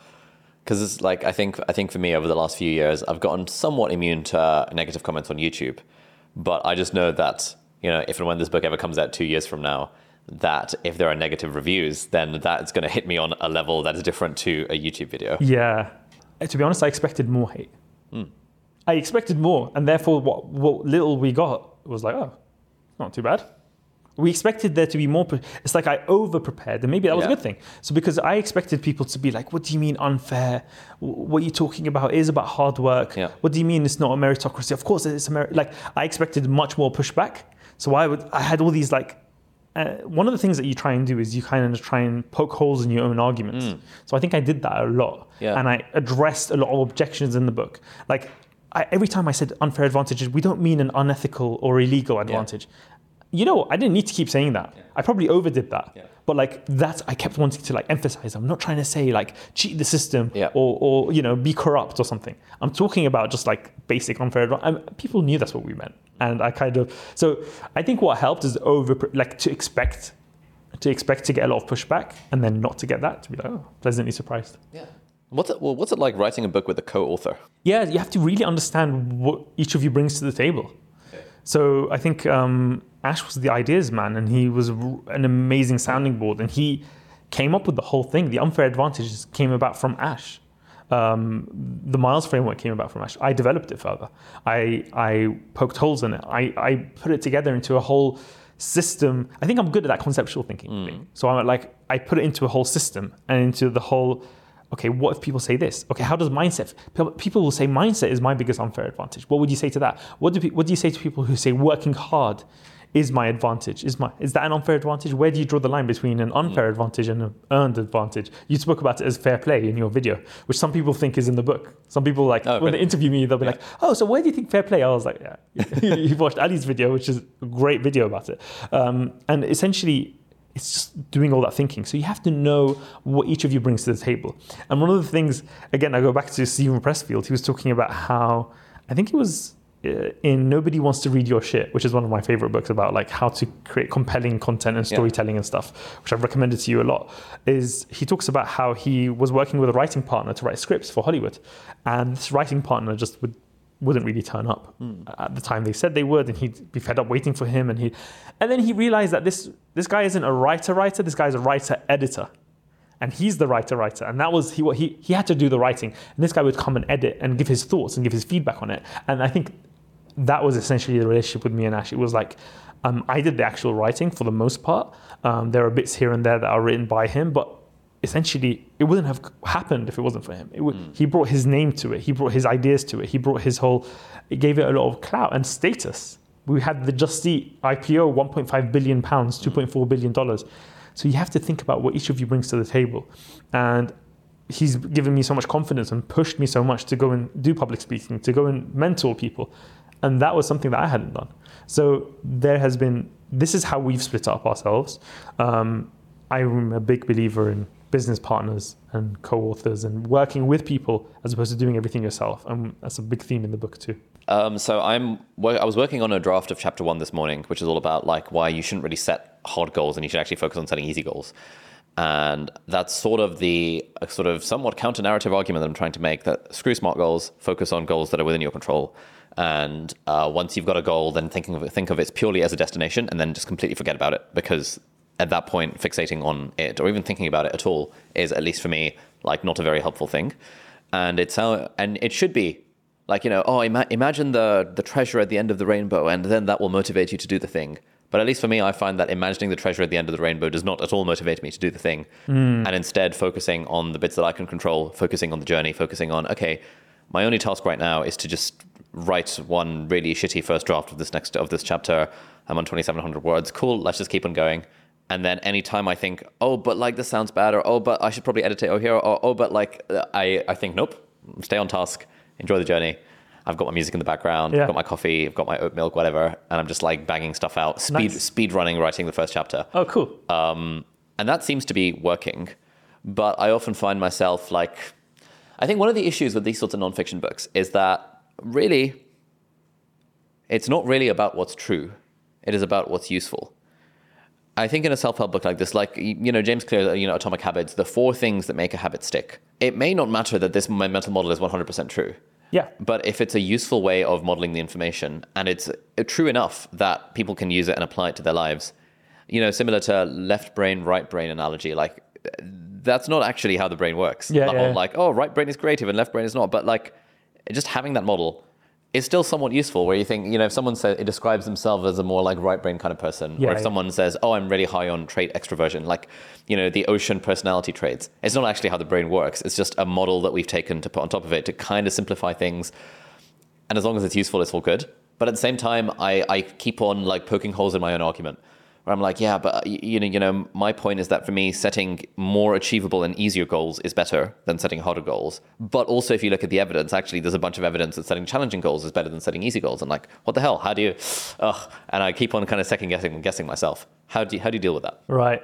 Because it's like I think I think for me over the last few years I've gotten somewhat immune to uh, negative comments on YouTube, but I just know that you know if and when this book ever comes out two years from now, that if there are negative reviews, then that's going to hit me on a level that is different to a YouTube video. Yeah. Uh, To be honest, I expected more hate. Hmm. I expected more, and therefore, what what little we got was like, oh, not too bad. We expected there to be more. pre- It's like I over prepared, and maybe that was a good thing. So because I expected people to be like, "What do you mean unfair? What are you talking about? It is about hard work. Yeah. What do you mean it's not a meritocracy? Of course, it's a merit. Like I expected much more pushback. So I would. I had all these like. Uh, one of the things that you try and do is you kind of try and poke holes in your own arguments. So I think I did that a lot, Yeah. and I addressed a lot of objections in the book. Like I, every time I said unfair advantages, we don't mean an unethical or illegal advantage. You know, I didn't need to keep saying that. I probably overdid that. Yeah. But like that's I kept wanting to like emphasize. I'm not trying to say like cheat the system Yeah. or or you know be corrupt or something. I'm talking about just like basic unfair advantage. People knew that's what we meant, and I kind of so I think what helped is over like to expect to expect to get a lot of pushback and then not to get that to be like oh pleasantly surprised. Yeah. What's it? Well, what's it like writing a book with a co-author? Yeah, you have to really understand what each of you brings to the table. So I think um, Ash was the ideas man, and he was an amazing sounding board, and he came up with the whole thing. The unfair advantages came about from Ash. Um, the Miles framework came about from Ash. I developed it further. I I poked holes in it. I I put it together into a whole system. I think I'm good at that conceptual thinking thing. So I'm like, I put it into a whole system and into the whole. Okay, what if people say this? Okay, how does mindset? people- People will say mindset is my biggest unfair advantage. What would you say to that? What do pe- what do you say to people who say working hard is my advantage? Is my is that an unfair advantage? Where do you draw the line between an unfair advantage and an earned advantage? You spoke about it as fair play in your video, which some people think is in the book. Some people like Oh, when really? they interview me, they'll be like, "Oh, so where do you think fair play?" I was like, "Yeah, you've watched Ali's video, which is a great video about it." Um, and essentially, it's just doing all that thinking. So you have to know what each of you brings to the table. And one of the things, again, I go back to Steven Pressfield. He was talking about how I think it was Uh, in Nobody Wants to Read Your Shit, which is one of my favorite books about like how to create compelling content and Yeah. storytelling and stuff, which I've recommended to you a lot. Is he talks about how he was working with a writing partner to write scripts for Hollywood, and this writing partner just would wouldn't really turn up hmm. at the time they said they would, and he'd be fed up waiting for him, and he, and then he realized that this this guy isn't a writer writer, this guy's a writer editor and he's the writer writer and that was he what he he had to do the writing and this guy would come and edit and give his thoughts and give his feedback on it and i think that was essentially the relationship with me and ash. It was like um, i did the actual writing for the most part. Um, there are bits here and there that are written by him but essentially it wouldn't have happened if it wasn't for him. It would, he brought his name to it. He brought his ideas to it. He brought his whole it gave it a lot of clout and status. We had the just eat ipo 1.5 billion pounds 2.4 billion dollars. So you have to think about what each of you brings to the table. And he's given me so much confidence and pushed me so much to go and do public speaking, to go and mentor people. And that was something that I hadn't done. So there has been, this is how we've split up ourselves. Um, I'm a big believer in business partners and co-authors and working with people as opposed to doing everything yourself. And that's a big theme in the book too. Um, so I'm I was working on a draft of chapter one this morning, which is all about like why you shouldn't really set hard goals and you should actually focus on setting easy goals. And that's sort of the sort of somewhat counter narrative argument that I'm trying to make that screw smart goals, focus on goals that are within your control. And uh, once you've got a goal, then thinking of it, think of it purely as a destination and then just completely forget about it because at that point, fixating on it or even thinking about it at all is, at least for me, like not a very helpful thing. And it's how, and it should be like you know oh ima- imagine the the treasure at the end of the rainbow and then that will motivate you to do the thing. But at least for me i find that imagining the treasure at the end of the rainbow does not at all motivate me to do the thing. And instead focusing on the bits that i can control focusing on the journey focusing on okay my only task right now is to just write one really shitty first draft of this next of this chapter i'm on 2700 words cool let's just keep on going and then anytime I think, oh, but like this sounds bad, or oh, but I should probably edit it over here, or oh, but like I, I think, nope, stay on task, enjoy the journey. I've got my music in the background, Yeah. I've got my coffee, I've got my oat milk, whatever, and I'm just like banging stuff out, speed Nice. speed running, writing the first chapter, Oh, cool. um, and that seems to be working. But I often find myself like, I think one of the issues with these sorts of nonfiction books is that really, it's not really about what's true; it is about what's useful. I think in a self-help book like this, like you know James Clear, you know Atomic Habits, the four things that make a habit stick. It may not matter that this mental model is 100% true, yeah. but if it's a useful way of modeling the information and it's uh, true enough that people can use it and apply it to their lives, you know, similar to left brain, right brain analogy, like that's not actually how the brain works. Yeah, the yeah, whole yeah. like, oh, right brain is creative and left brain is not. But like, just having that model is still somewhat useful. Where you think, you know, if someone says it describes themselves as a more like right brain kind of person, Yeah, or if yeah. someone says, oh, I'm really high on trait extroversion, like, you know, the ocean personality traits. It's not actually how the brain works. It's just a model that we've taken to put on top of it to kind of simplify things and as long as it's useful, it's all good. But at the same time, I, I keep on like poking holes in my own argument, where I'm like, yeah, but you know, you know, my point is that for me, setting more achievable and easier goals is better than setting harder goals. But also, if you look at the evidence, actually, there's a bunch of evidence that setting challenging goals is better than setting easy goals. And like, what the hell? How do you? Ugh. And I keep on kind of second guessing and guessing myself. How do you, how do you deal with that? Right.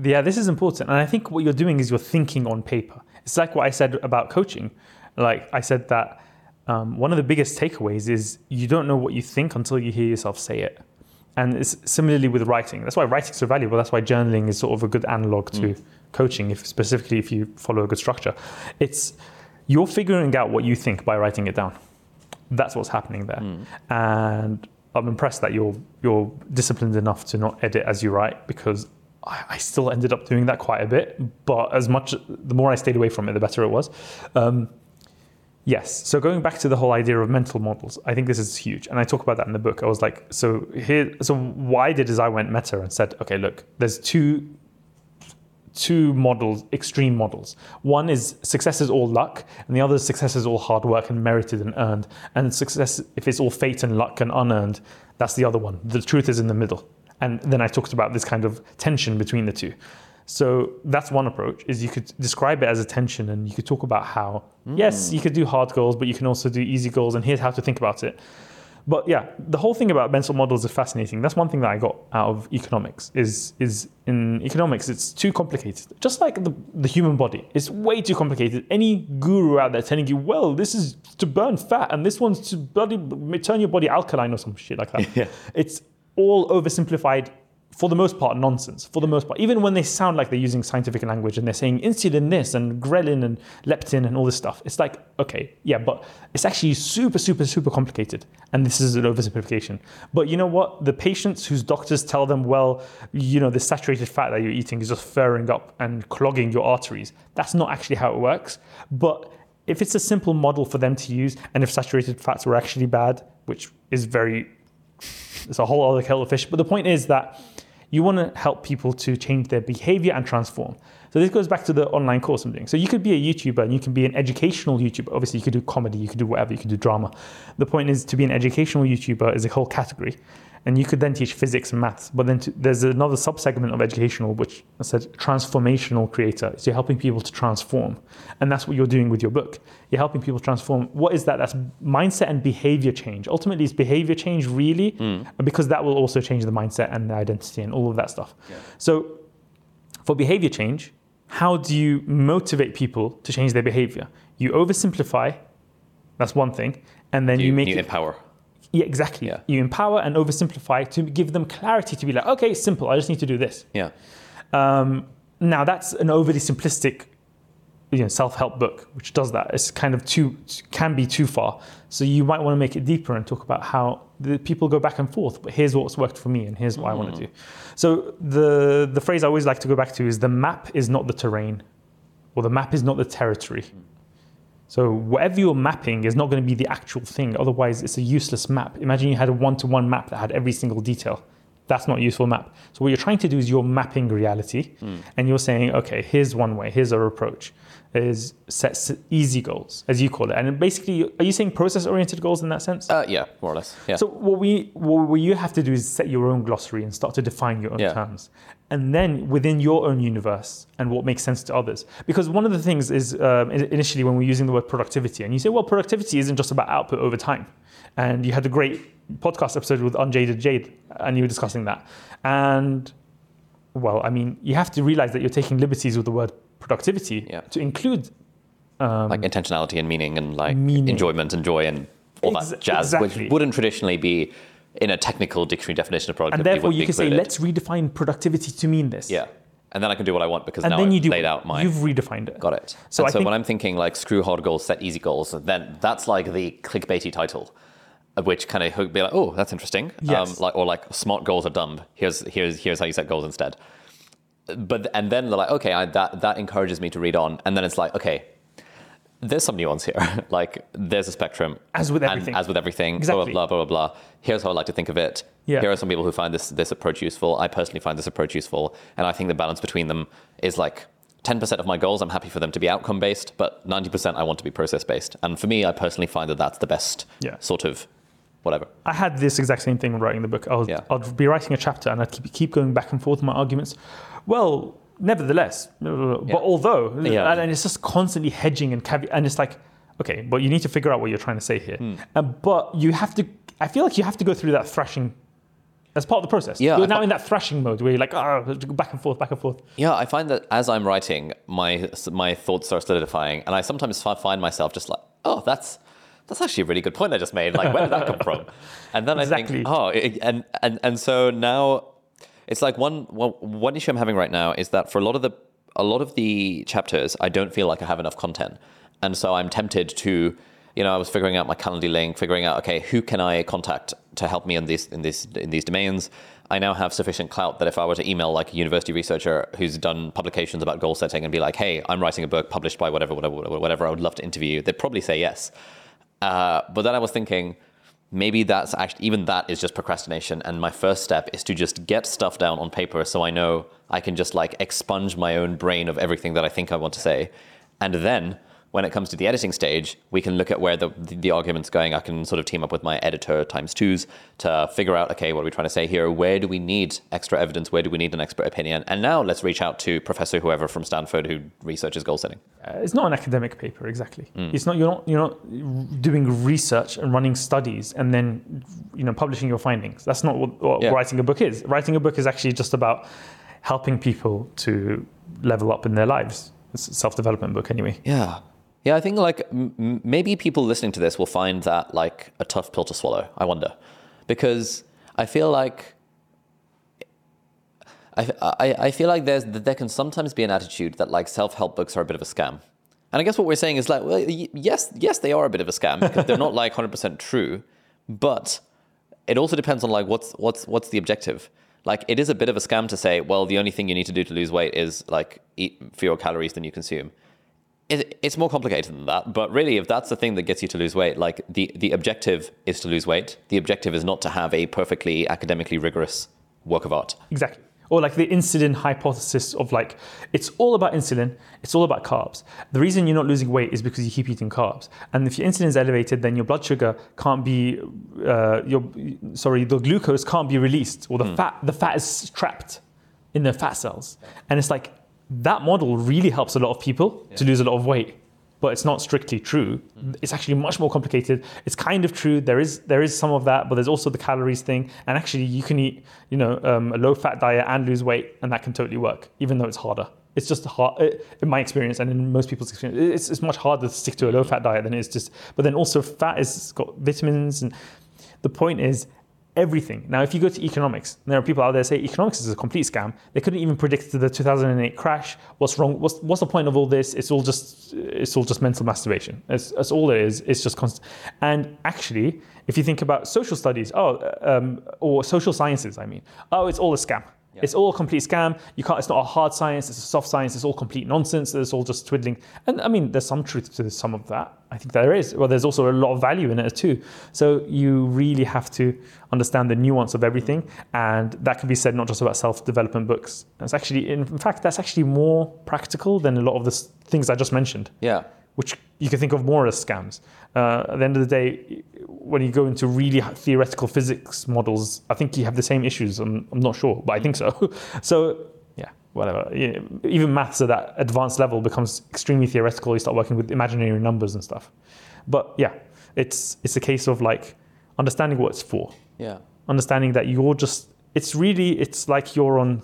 Yeah, this is important. And I think what you're doing is you're thinking on paper. It's like what I said about coaching. Like I said that um, one of the biggest takeaways is you don't know what you think until you hear yourself say it. And it's similarly with writing. That's why writing's so valuable. That's why journaling is sort of a good analog to coaching, if specifically if you follow a good structure. It's you're figuring out what you think by writing it down. That's what's happening there. And I'm impressed that you're you're disciplined enough to not edit as you write because I, I still ended up doing that quite a bit. But as much the more I stayed away from it, the better it was. Um, Yes. So going back to the whole idea of mental models, I think this is huge, and I talk about that in the book. I was like, so here, so why did is I went meta and said, okay, look, there's two two models, extreme models. One is success is all luck, and the other is success is all hard work and merited and earned. And success, if it's all fate and luck and unearned, that's the other one. The truth is in the middle. And then I talked about this kind of tension between the two. So that's one approach is you could describe it as a tension and you could talk about how mm. yes, you could do hard goals, but you can also do easy goals and here's how to think about it. But yeah, the whole thing about mental models is fascinating. That's one thing that I got out of economics is is in economics it's too complicated. Just like the, the human body, it's way too complicated. Any guru out there telling you, well, this is to burn fat and this one's to bloody turn your body alkaline or some shit like that. Yeah. It's all oversimplified for the most part nonsense. For the most part even when they sound like they're using scientific language and they're saying insulin this and ghrelin and leptin and all this stuff it's like okay yeah but it's actually super super super complicated. And this is an oversimplification. But you know what? The patients whose doctors tell them well you know the saturated fat that you're eating is just furring up and clogging your arteries. That's not actually how it works. But if it's a simple model for them to use and if saturated fats were actually bad which is very it's a whole other kettle of fish. But the point is that you want to help people to change their behavior and transform. So this goes back to the online course I'm doing. So you could be a YouTuber and you can be an educational YouTuber. Obviously, you could do comedy, you could do whatever, you could do drama. The point is to be an educational YouTuber is a whole category. And you could then teach physics and maths. But then to, there's another subsegment of educational, which I said transformational creator. So you're helping people to transform. And that's what you're doing with your book. You're helping people transform. What is that? That's mindset and behavior change. Ultimately, it's behavior change, really, hmm. because that will also change the mindset and the identity and all of that stuff. So for behavior change, how do you motivate people to change their behavior? You oversimplify, that's one thing, and then you, You, make you it empower. Yeah, exactly. Yeah. You empower and oversimplify to give them clarity to be like, okay, simple. I just need to do this. Yeah. Um, now that's an overly simplistic, you know, self-help book, which does that. It's kind of too can be too far. So you might want to make it deeper and talk about how the people go back and forth. But here's what's worked for me, and here's what I want to do. So the the phrase I always like to go back to is the map is not the terrain, or the map is not the territory. So whatever you're mapping is not going to be the actual thing. Otherwise, it's a useless map. Imagine you had a one-to-one map that had every single detail. That's not a useful map. So what you're trying to do is you're mapping reality, hmm. and you're saying, okay, here's one way, here's our approach, is set easy goals, as you call it. And basically, are you saying process-oriented goals in that sense? Uh, yeah, more or less. Yeah. So what we what you have to do is set your own glossary and start to define your own Yeah. terms, and then within your own universe and what makes sense to others. Because one of the things is um, initially when we're using the word productivity, and you say, well, productivity isn't just about output over time, and you had a great podcast episode with Unjaded Jade, and you were discussing that, and well, I mean, you have to realize that you're taking liberties with the word productivity Yeah. to include um, like intentionality and meaning and like Meaning. enjoyment and joy and all Ex- that jazz, exactly. which wouldn't traditionally be in a technical dictionary definition of productivity. and therefore you can say, let's redefine productivity to mean this. Yeah. And then I can do what I want because and now then you I've do laid out my. you've redefined it Got it. So and I so think- when I'm thinking like screw hard goals, set easy goals, then that's like the clickbaity title, which kind of be like, oh, that's interesting. Yes. Um, like or like smart goals are dumb. Here's here's here's how you set goals instead. But and then they're like, okay, I, that that encourages me to read on, and then it's like, okay, there's some nuance here. like there's a spectrum. As with everything. as with everything. Exactly. Blah blah blah blah blah. Here's how I like to think of it. Yeah. Here are some people who find this this approach useful. I personally find this approach useful, and I think the balance between them is like 10% of my goals. I'm happy for them to be outcome based, but 90% I want to be process based. And for me, I personally find that that's the best Yeah. sort of whatever. I had this exact same thing when writing the book. I was, Yeah. I'd be writing a chapter and I'd keep, keep going back and forth with my arguments. Well, nevertheless, but although, Yeah. and, and it's just constantly hedging and caveat, and it's like, okay, but you need to figure out what you're trying to say here. Hmm. Uh, but you have to, I feel like you have to go through that thrashing as part of the process. Yeah, You're I now thought- in that thrashing mode where you're like, ah, back and forth, back and forth. Yeah, I find that as I'm writing, my my thoughts are solidifying, and I sometimes find myself just like, oh, that's that's actually a really good point I just made. Like, where did that come from? And then I think, oh, it, and and and so now it's like one one one issue I'm having right now is that for a lot of the a lot of the chapters, I don't feel like I have enough content, and so I'm tempted to you know, I was figuring out my Calendly link, figuring out, okay, who can I contact to help me in these in these in these domains. I now have sufficient clout that if I were to email like a university researcher who's done publications about goal setting and be like, hey, I'm writing a book published by whatever, whatever, whatever, I would love to interview you, they'd probably say yes. Uh, but then I was thinking, maybe that's actually even that is just procrastination. And my first step is to just get stuff down on paper so i know i can just like expunge my own brain of everything that i think i want to say. And then when it comes to the editing stage, we can look at where the, the, the, argument's going. I can sort of team up with my editor times twos to figure out, okay, what are we trying to say here? Where do we need extra evidence? Where do we need an expert opinion? And now let's reach out to Professor whoever from Stanford who researches goal setting. Uh, it's not an academic paper, exactly. Mm. It's not you're not you're not doing research and running studies and then you know publishing your findings. That's not what, what yeah. writing a book is. Writing a book is actually just about helping people to level up in their lives. It's a self-development book anyway. Yeah. Yeah, I think like m- maybe people listening to this will find that like a tough pill to swallow. I wonder, because I feel like I, I, I feel like there's there can sometimes be an attitude that like self help books are a bit of a scam, and I guess what we're saying is like well yes yes they are a bit of a scam because they're not like hundred percent true, but it also depends on like what's what's what's the objective. Like it is a bit of a scam to say well the only thing you need to do to lose weight is like eat fewer calories than you consume it, it's more complicated than that. But really, if that's the thing that gets you to lose weight, like the, the objective is to lose weight. The objective is not to have a perfectly academically rigorous work of art. Exactly. Or like the insulin hypothesis of like, it's all about insulin, it's all about carbs. The reason you're not losing weight is because you keep eating carbs. And if your insulin is elevated, then your blood sugar can't be, uh, your sorry, the glucose can't be released, or the mm. fat, the fat is trapped in the fat cells. And it's like that model really helps a lot of people yeah. to lose a lot of weight but it's not strictly true. Mm-hmm. It's actually much more complicated. It's kind of true. There is there is some of that, but there's also the calories thing. And actually, you can eat you know um, a low fat diet and lose weight, and that can totally work, even though it's harder. It's just hard in my experience, and in most people's experience. It's, it's much harder to stick to a low fat diet than it is just. But then also, fat is got vitamins, and the point is everything. Now, if you go to economics, there are people out there say economics is a complete scam. They couldn't even predict the 2008 crash. What's wrong? What's, what's the point of all this? It's all just it's all just mental masturbation. That's, that's all it is. It's just constant. And actually, if you think about social studies, oh, um, or social sciences, I mean, oh, it's all a scam. Yeah. It's all a complete scam. You can't. It's not a hard science. It's a soft science. It's all complete nonsense. It's all just twiddling. And I mean, there's some truth to some of that. I think there is. Well, there's also a lot of value in it too. So you really have to understand the nuance of everything, and that can be said not just about self-development books. It's actually, in fact, that's actually more practical than a lot of the things I just mentioned. Yeah. Which you can think of more as scams. Uh, at the end of the day, when you go into really theoretical physics models, I think you have the same issues. I'm, I'm not sure, but I think so. so yeah, whatever. even maths at that advanced level becomes extremely theoretical. You start working with imaginary numbers and stuff. But yeah, it's it's a case of like understanding what it's for. Yeah. Understanding that you're just it's really it's like you're on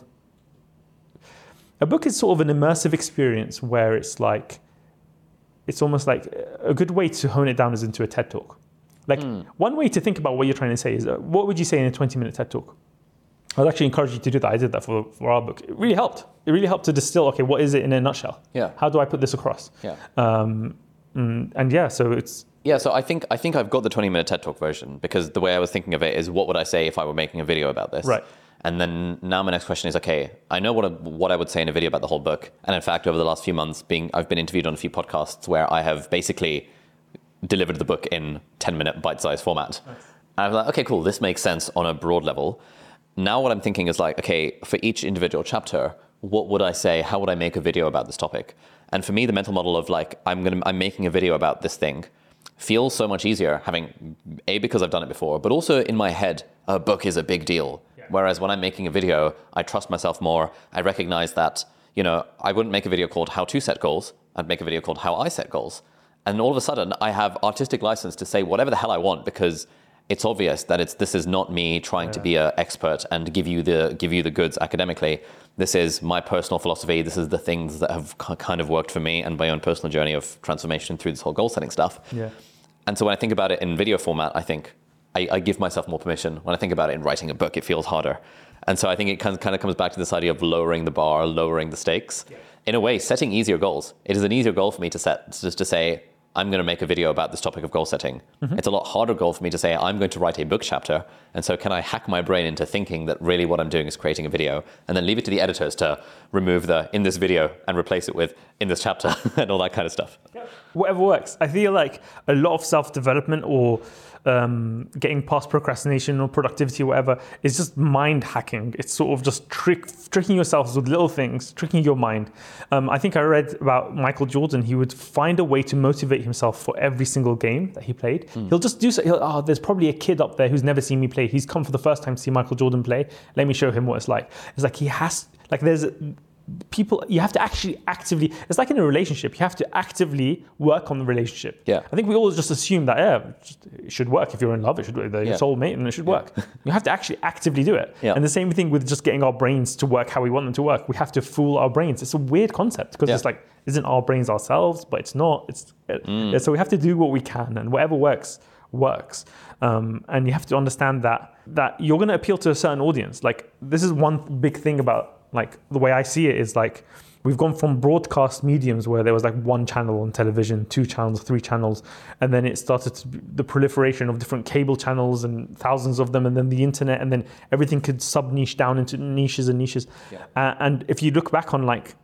a book is sort of an immersive experience where it's like it's almost like a good way to hone it down is into a TED talk. Like mm. one way to think about what you're trying to say is, uh, what would you say in a 20 minute TED talk? I would actually encourage you to do that. I did that for, for our book. It really helped. It really helped to distill, okay, what is it in a nutshell? Yeah. How do I put this across? Yeah. Um, mm, and yeah, so it's, yeah, so I think I think I've got the 20 minute TED Talk version because the way I was thinking of it is what would I say if I were making a video about this? Right. And then now my next question is okay, I know what, I, what I would say in a video about the whole book. And in fact, over the last few months, being I've been interviewed on a few podcasts where I have basically delivered the book in 10 minute bite sized format. Nice. I'm like, okay, cool, this makes sense on a broad level. Now what I'm thinking is like, okay, for each individual chapter, what would I say? How would I make a video about this topic? And for me, the mental model of like, I'm gonna I'm making a video about this thing feels so much easier having a because I've done it before, but also in my head, a book is a big deal. Whereas when I'm making a video, I trust myself more. I recognize that, you know, I wouldn't make a video called how to set goals. I'd make a video called how I set goals. And all of a sudden, I have artistic license to say whatever the hell I want because it's obvious that it's this is not me trying yeah. to be an expert and give you the give you the goods academically. This is my personal philosophy. This is the things that have kind of worked for me and my own personal journey of transformation through this whole goal setting stuff. Yeah. And so when I think about it in video format, I think I, I, give myself more permission. When I think about it in writing a book, it feels harder. And so I think it kind of, kind of comes back to this idea of lowering the bar, lowering the stakes. Yeah. In a way, setting easier goals. It is an easier goal for me to set, just to say, I'm going to make a video about this topic of goal setting. Mm-hmm. It's a lot harder goal for me to say, I'm going to write a book chapter. And so, can I hack my brain into thinking that really what I'm doing is creating a video and then leave it to the editors to remove the in this video and replace it with in this chapter and all that kind of stuff? whatever works. I feel like a lot of self development or um, getting past procrastination or productivity or whatever is just mind hacking. It's sort of just trick, tricking yourselves with little things, tricking your mind. Um, I think I read about Michael Jordan. He would find a way to motivate himself for every single game that he played. He'll just do so. He'll, oh, there's probably a kid up there who's never seen me play. He's come for the first time to see Michael Jordan play. Let me show him what it's like. It's like he has, like, there's people you have to actually actively it's like in a relationship you have to actively work on the relationship. Yeah. i think we all just assume that yeah it should work. If you're in love it should your Yeah. soulmate and it should work. You have to actually actively do it. Yeah. and the same thing with just getting our brains to work how we want them to work. We have to fool our brains. It's a weird concept because Yeah. it's like isn't our brains ourselves? But it's not. It's Mm. yeah, so we have to do what we can and whatever works works. Um, and you have to understand that that you're going to appeal to a certain audience. Like this is one big thing about like the way i see it is like we've gone from broadcast mediums where there was like one channel on television two channels three channels and then it started to the proliferation of different cable channels and thousands of them and then the internet and then everything could sub niche down into niches and niches. Uh, and if you look back on like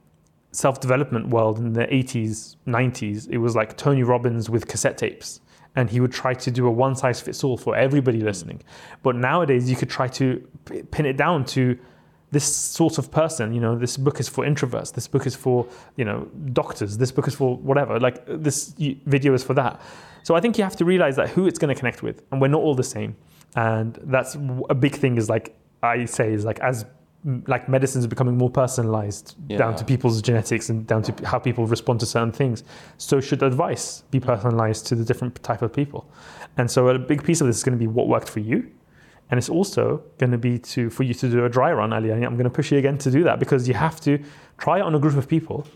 self-development world in the 80s 90s it was like Tony Robbins with cassette tapes and he would try to do a one size fits all for everybody listening. But nowadays you could try to pin it down to this sort of person you know this book is for introverts this book is for you know doctors this book is for whatever like this video is for that. So i think you have to realize that who it's going to connect with and we're not all the same. And that's a big thing is like i say is like as like medicine is becoming more personalized down to people's genetics and down to how people respond to certain things so should advice be personalized to the different type of people. And so a big piece of this is going to be what worked for you and it's also going to be to for you to do a dry run ali i'm going to push you again to do that because you have to try it on a group of people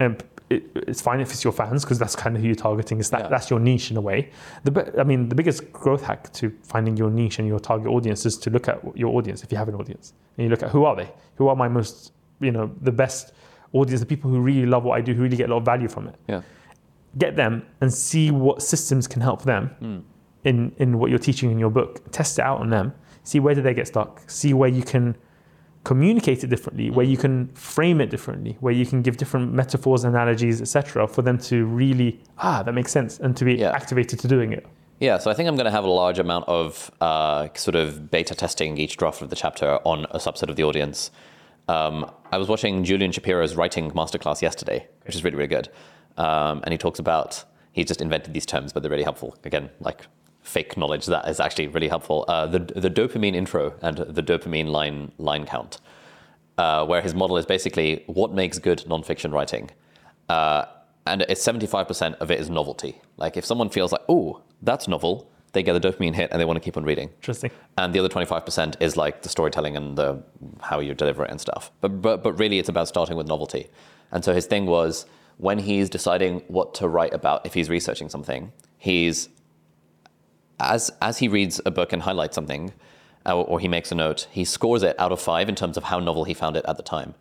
and it, it's fine if it's your fans because that's kind of who you're targeting. Is that Yeah. that's your niche in a way. The I mean, the biggest growth hack to finding your niche and your target audience is to look at your audience if you have an audience and you look at who are they, who are my most you know the best audience, the people who really love what I do, who really get a lot of value from it. Yeah. Get them and see what systems can help them Hmm. In in what you're teaching in your book. Test it out on them. See where do they get stuck. See where you can communicate it differently, where you can frame it differently, where you can give different metaphors, analogies, etc., for them to really ah that makes sense and to be Yeah. activated to doing it. Yeah, so I think I'm going to have a large amount of uh, sort of beta testing each draft of the chapter on a subset of the audience. Um, I was watching Julian Shapiro's writing masterclass yesterday, which is really, really good. Um, and he talks about, he just invented these terms, but they're really helpful. Again, like fake knowledge, that is actually really helpful. Uh, the, the dopamine intro and the dopamine line, line count, uh, where his model is basically what makes good nonfiction writing. Uh, and it's 75% of it is novelty. Like if someone feels like, oh, that's novel, they get the dopamine hit and they want to keep on reading. Interesting. And the other 25% is like the storytelling and the how you deliver it and stuff. But, but, but really, it's about starting with novelty. And so his thing was when he's deciding what to write about, if he's researching something, he's as as he reads a book and highlights something, uh, or he makes a note, he scores it out of five in terms of how novel he found it at the time,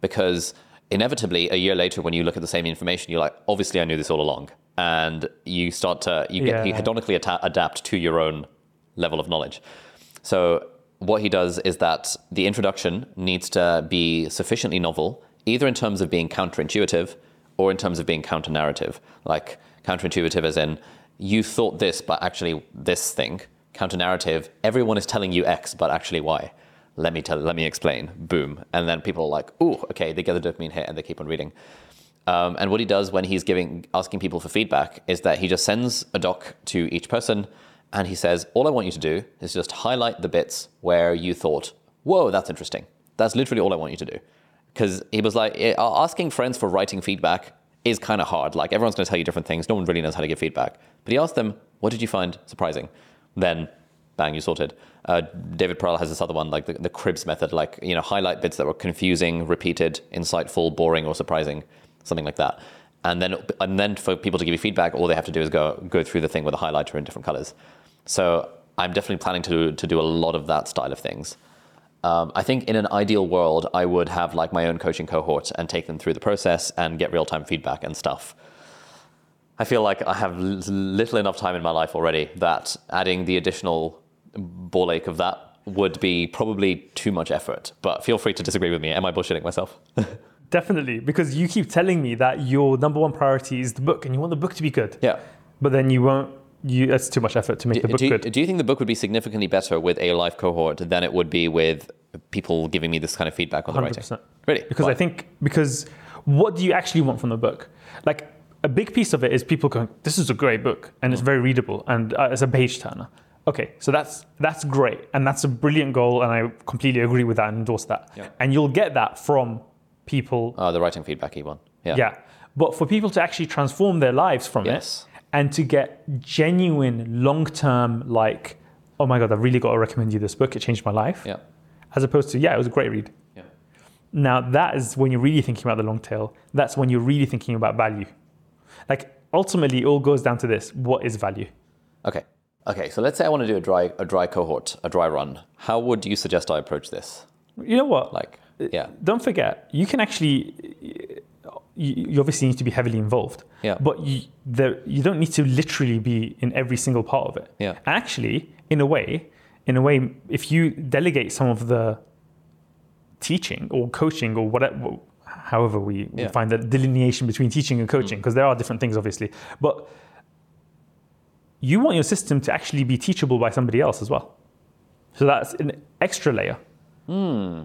because inevitably a year later, when you look at the same information, you're like, obviously I knew this all along, and you start to you get you hedonically adapt to your own level of knowledge. So what he does is that the introduction needs to be sufficiently novel, either in terms of being counterintuitive or in terms of being counter narrative. Like counterintuitive as in you thought this, but actually this thing. Counter narrative, everyone is telling you X, but actually Y. Let me tell let me explain. Boom. And then people are like, ooh, okay, they get the dopamine hit and they keep on reading. Um, and what he does when he's giving asking people for feedback is that he just sends a doc to each person and he says, All I want you to do is just highlight the bits where you thought, Whoa, that's interesting. That's literally all I want you to do. Because he was like, eh, asking friends for writing feedback is kind of hard. Like, everyone's going to tell you different things. No one really knows how to give feedback. But he asked them, What did you find surprising? Then, bang, you sorted. Uh, David Perell has this other one, like the, the Cribs method, like, you know, highlight bits that were confusing, repeated, insightful, boring, or surprising, something like that. And then, and then for people to give you feedback, all they have to do is go, go through the thing with a highlighter in different colors. So I'm definitely planning to, to do a lot of that style of things. Um, I think in an ideal world, I would have like my own coaching cohort and take them through the process and get real time feedback and stuff. I feel like I have l- little enough time in my life already that adding the additional ball ache of that would be probably too much effort. But feel free to disagree with me. Am I bullshitting myself? Definitely, because you keep telling me that your number one priority is the book and you want the book to be good. yeah. But then you won't, you, that's too much effort to make the book Do you, good. do you think the book would be significantly better with a live cohort than it would be with people giving me this kind of feedback on the writing? 100%. Really? Because Why? I think, because what do you actually want from the book? Like, a big piece of it is people going, this is a great book and Mm. it's very readable and uh, it's a page turner. Okay, so that's that's great and that's a brilliant goal and I completely agree with that and endorse that. Yeah. And you'll get that from people Oh, the writing feedback, one. Yeah. Yeah. But for people to actually transform their lives from Yes. it and to get genuine long term, like, oh my God, I've really got to recommend you this book. It changed my life. Yeah. As opposed to, yeah, it was a great read. Yeah. Now, that is when you're really thinking about the long tail. That's when you're really thinking about value. Like, ultimately, it all goes down to this what is value? Okay. Okay. So let's say I want to do a dry a dry cohort, a dry run. How would you suggest I approach this? You know what? Like, uh, yeah. don't forget, you can actually, you, you obviously need to be heavily involved. Yeah. But you, the, you don't need to literally be in every single part of it. Yeah. Actually, in a way, in a way, if you delegate some of the teaching or coaching or whatever, however we, we find the delineation between teaching and coaching, mm. because there are different things, obviously, but you want your system to actually be teachable by somebody else as well. So that's an extra layer. Hmm.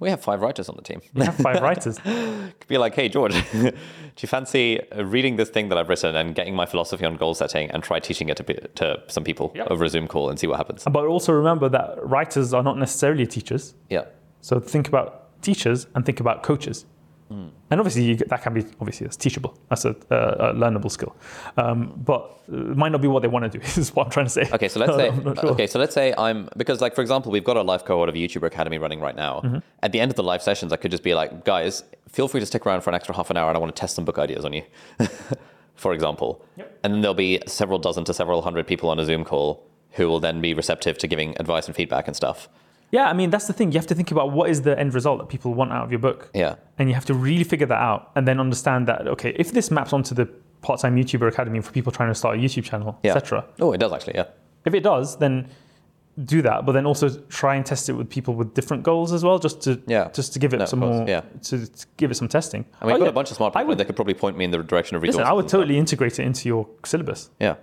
We have five writers on the team. You have five writers. Could be like, hey, George, do you fancy uh, reading this thing that I've written and getting my philosophy on goal setting and try teaching it to, to some people Yep. over a Zoom call and see what happens? But also remember that writers are not necessarily teachers. Yeah. So think about teachers and think about coaches. And obviously, you, get- that can be obviously that's teachable. That's a, a, a learnable skill. Um, but it might not be what they want to do. Is what I'm trying to say. Okay, so let's say I'm sure. okay, so let's say I'm because like for example, we've got a live cohort of YouTuber Academy running right now. Mm-hmm. At the end of the live sessions, I could just be like, guys, feel free to stick around for an extra half an hour, and I want to test some book ideas on you, for example. Yep. And then there'll be several dozen to several hundred people on a Zoom call who will then be receptive to giving advice and feedback and stuff. Yeah, I mean that's the thing. You have to think about what is the end result that people want out of your book. Yeah. And you have to really figure that out, and then understand that okay, if this maps onto the part-time YouTuber Academy for people trying to start a YouTube channel, Yeah. etc. Oh, it does actually. Yeah. If it does, then do that, but then also try and test it with people with different goals as well, just to Yeah. just to give it No, some more, yeah. to, to give it some testing. I mean, Oh, I've got yeah. a bunch of smart people would, that could probably point me in the direction of resources. listen, I would stuff. totally integrate it into your syllabus. Yeah.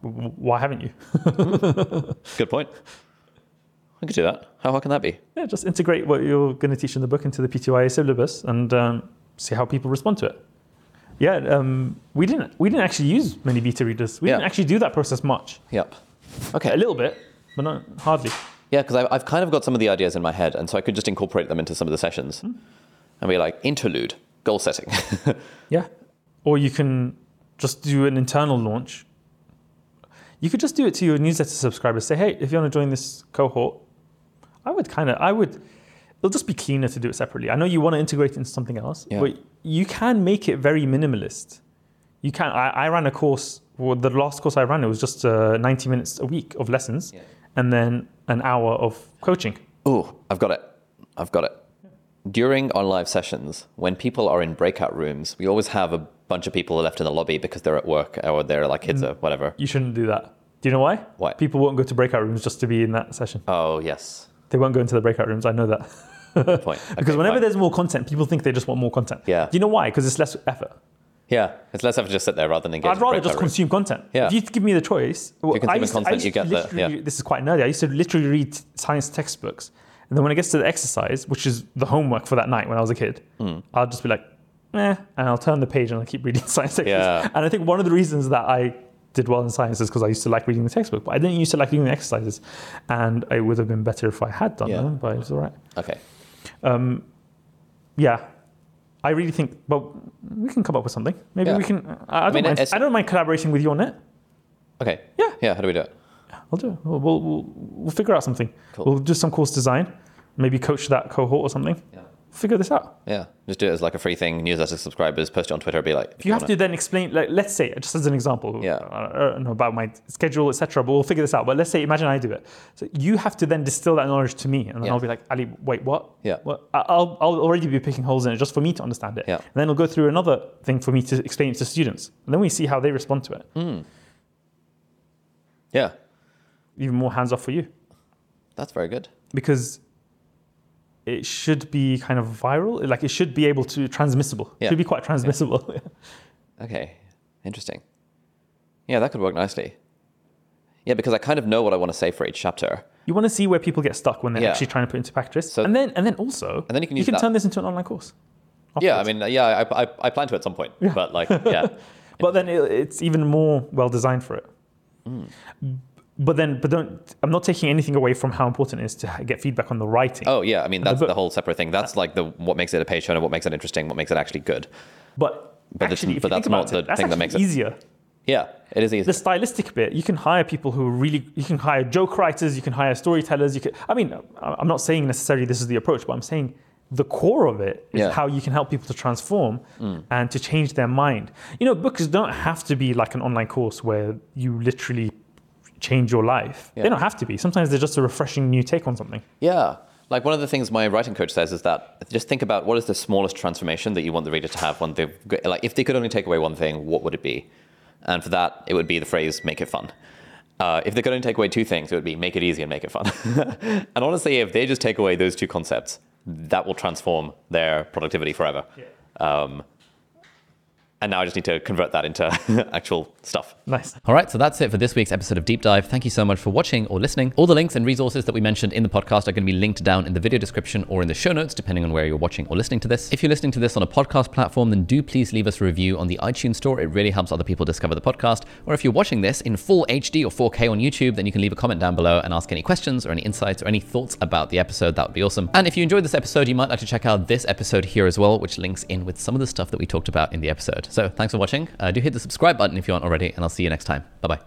Why haven't you? Good point. I could do that. How hard can that be? Yeah, just integrate what you're going to teach in the book into the PTYA syllabus and um, see how people respond to it. Yeah, um, we didn't we didn't actually use many beta readers. We Yeah. didn't actually do that process much. Yep. Okay. A little bit, but not hardly. Yeah, because I've kind of got some of the ideas in my head, and so I could just incorporate them into some of the sessions Hmm. and be like, interlude, goal setting. Yeah. Or you can just do an internal launch. You could just do it to your newsletter subscribers. Say, hey, if you want to join this cohort, I would kind of, I would, it'll just be cleaner to do it separately. I know you want to integrate it into something else, Yeah. but you can make it very minimalist. You can, I, I ran a course, well, the last course I ran, it was just uh, 90 minutes a week of lessons Yeah. and then an hour of coaching. oh, I've got it. I've got it. During our live sessions, when people are in breakout rooms, we always have a bunch of people left in the lobby because they're at work or they're like kids or whatever. You shouldn't do that. Do you know why? Why? People won't go to breakout rooms just to be in that session. Oh, yes. They won't go into the breakout rooms. I know that. Point. Because whenever fine. there's more content, people think they just want more content. Yeah. Do you know why? Because it's less effort. Yeah, it's less effort to just sit there rather than engage I'd rather just rooms. consume content. Yeah. If you give me the choice, well, I used to- I content, used you to get the- literally- yeah. This is quite nerdy. I used to literally read science textbooks, and then when it gets to the exercise, which is the homework for that night when I was a kid, Hmm. I'll just be like, eh, and I'll turn the page and I'll keep reading science textbooks. Yeah. And I think one of the reasons that I did well in sciences because I used to like reading the textbook, but I didn't used to like doing the exercises, and it would have been better if I had done Yeah. them, but it was all right. Okay. Um, yeah, I really think. Well, we can come up with something. Maybe Yeah. we can. I, I don't mean, mind. I don't mind collaborating with you on it. Okay. Yeah. Yeah, how do we do it? I'll do it. We'll, we'll, we'll, we'll figure out something. Cool. We'll do some course design. Maybe coach that cohort or something. Yeah. Figure this out. Yeah, just do it as like a free thing. Newsletter subscribers, post it on Twitter. Be like, If you have to then explain, like, let's say, just as an example, Yeah. I don't know about my schedule, etc. But we'll figure this out. But let's say, imagine I do it. So you have to then distill that knowledge to me, and then Yeah. I'll be like, Ali, wait, what? Yeah. I- I'll, I'll already be picking holes in it just for me to understand it. Yeah. And then I'll go through another thing for me to explain it to students, and then we see how they respond to it. Mm. Yeah, Even more hands off for you, that's very good. because it should be kind of viral. Like it should be able to transmissible. It should be quite transmissible. Okay, interesting. Yeah, that could work nicely. Yeah, because I kind of know what I want to say for each chapter. You want to see where people get stuck when they're Yeah. actually trying to put into practice, So- and then and then also, And then you can you can that- turn this into an online course. Yeah, I mean, yeah, I, I, I plan to at some point, but like, yeah, but then it, it's even more well designed for it. Hmm. But then, but don't. I'm not taking anything away from how important it is to get feedback on the writing. oh yeah, I mean, that's book- the whole separate thing. That's like the what makes it a page turner, what makes it interesting, what makes it actually good. but but actually, but that's not the that's thing that makes it- easier. Yeah, it is easy. The stylistic bit, you can hire people who really. You can hire joke writers. You can hire storytellers. You can. I mean, I'm not saying necessarily this is the approach, but I'm saying the core of it is Yeah. Mm. how you can help people to transform and to change their mind. You know, books don't have to be like an online course where you literally change your life. Yeah. They don't have to be. Sometimes they're just a refreshing new take on something. Yeah. Like one of the things my writing coach says is that just think about what is the smallest transformation that you want the reader to have when they like if they could only take away one thing, what would it be? And for that, it would be the phrase "make it fun." Uh, if they could only take away two things, it would be "make it easy" and "make it fun." and honestly, if they just take away those two concepts, that will transform their productivity forever. Um, and now I just need to convert that into actual stuff. Nice. All right, so that's it for this week's episode of Deep Dive. Thank you so much for watching or listening. All the links and resources that we mentioned in the podcast are going to be linked down in the video description or in the show notes, depending on where you're watching or listening to this. If you're listening to this on a podcast platform, then do please leave us a review on the iTunes store. It really helps other people discover the podcast. Or if you're watching this in full HD or 4K on YouTube, then you can leave a comment down below and ask any questions or any insights or any thoughts about the episode. That would be awesome. And if you enjoyed this episode, you might like to check out this episode here as well, which links in with some of the stuff that we talked about in the episode. So thanks for watching. Uh, do hit the subscribe button if you aren't already, and I'll see you next time. Bye bye.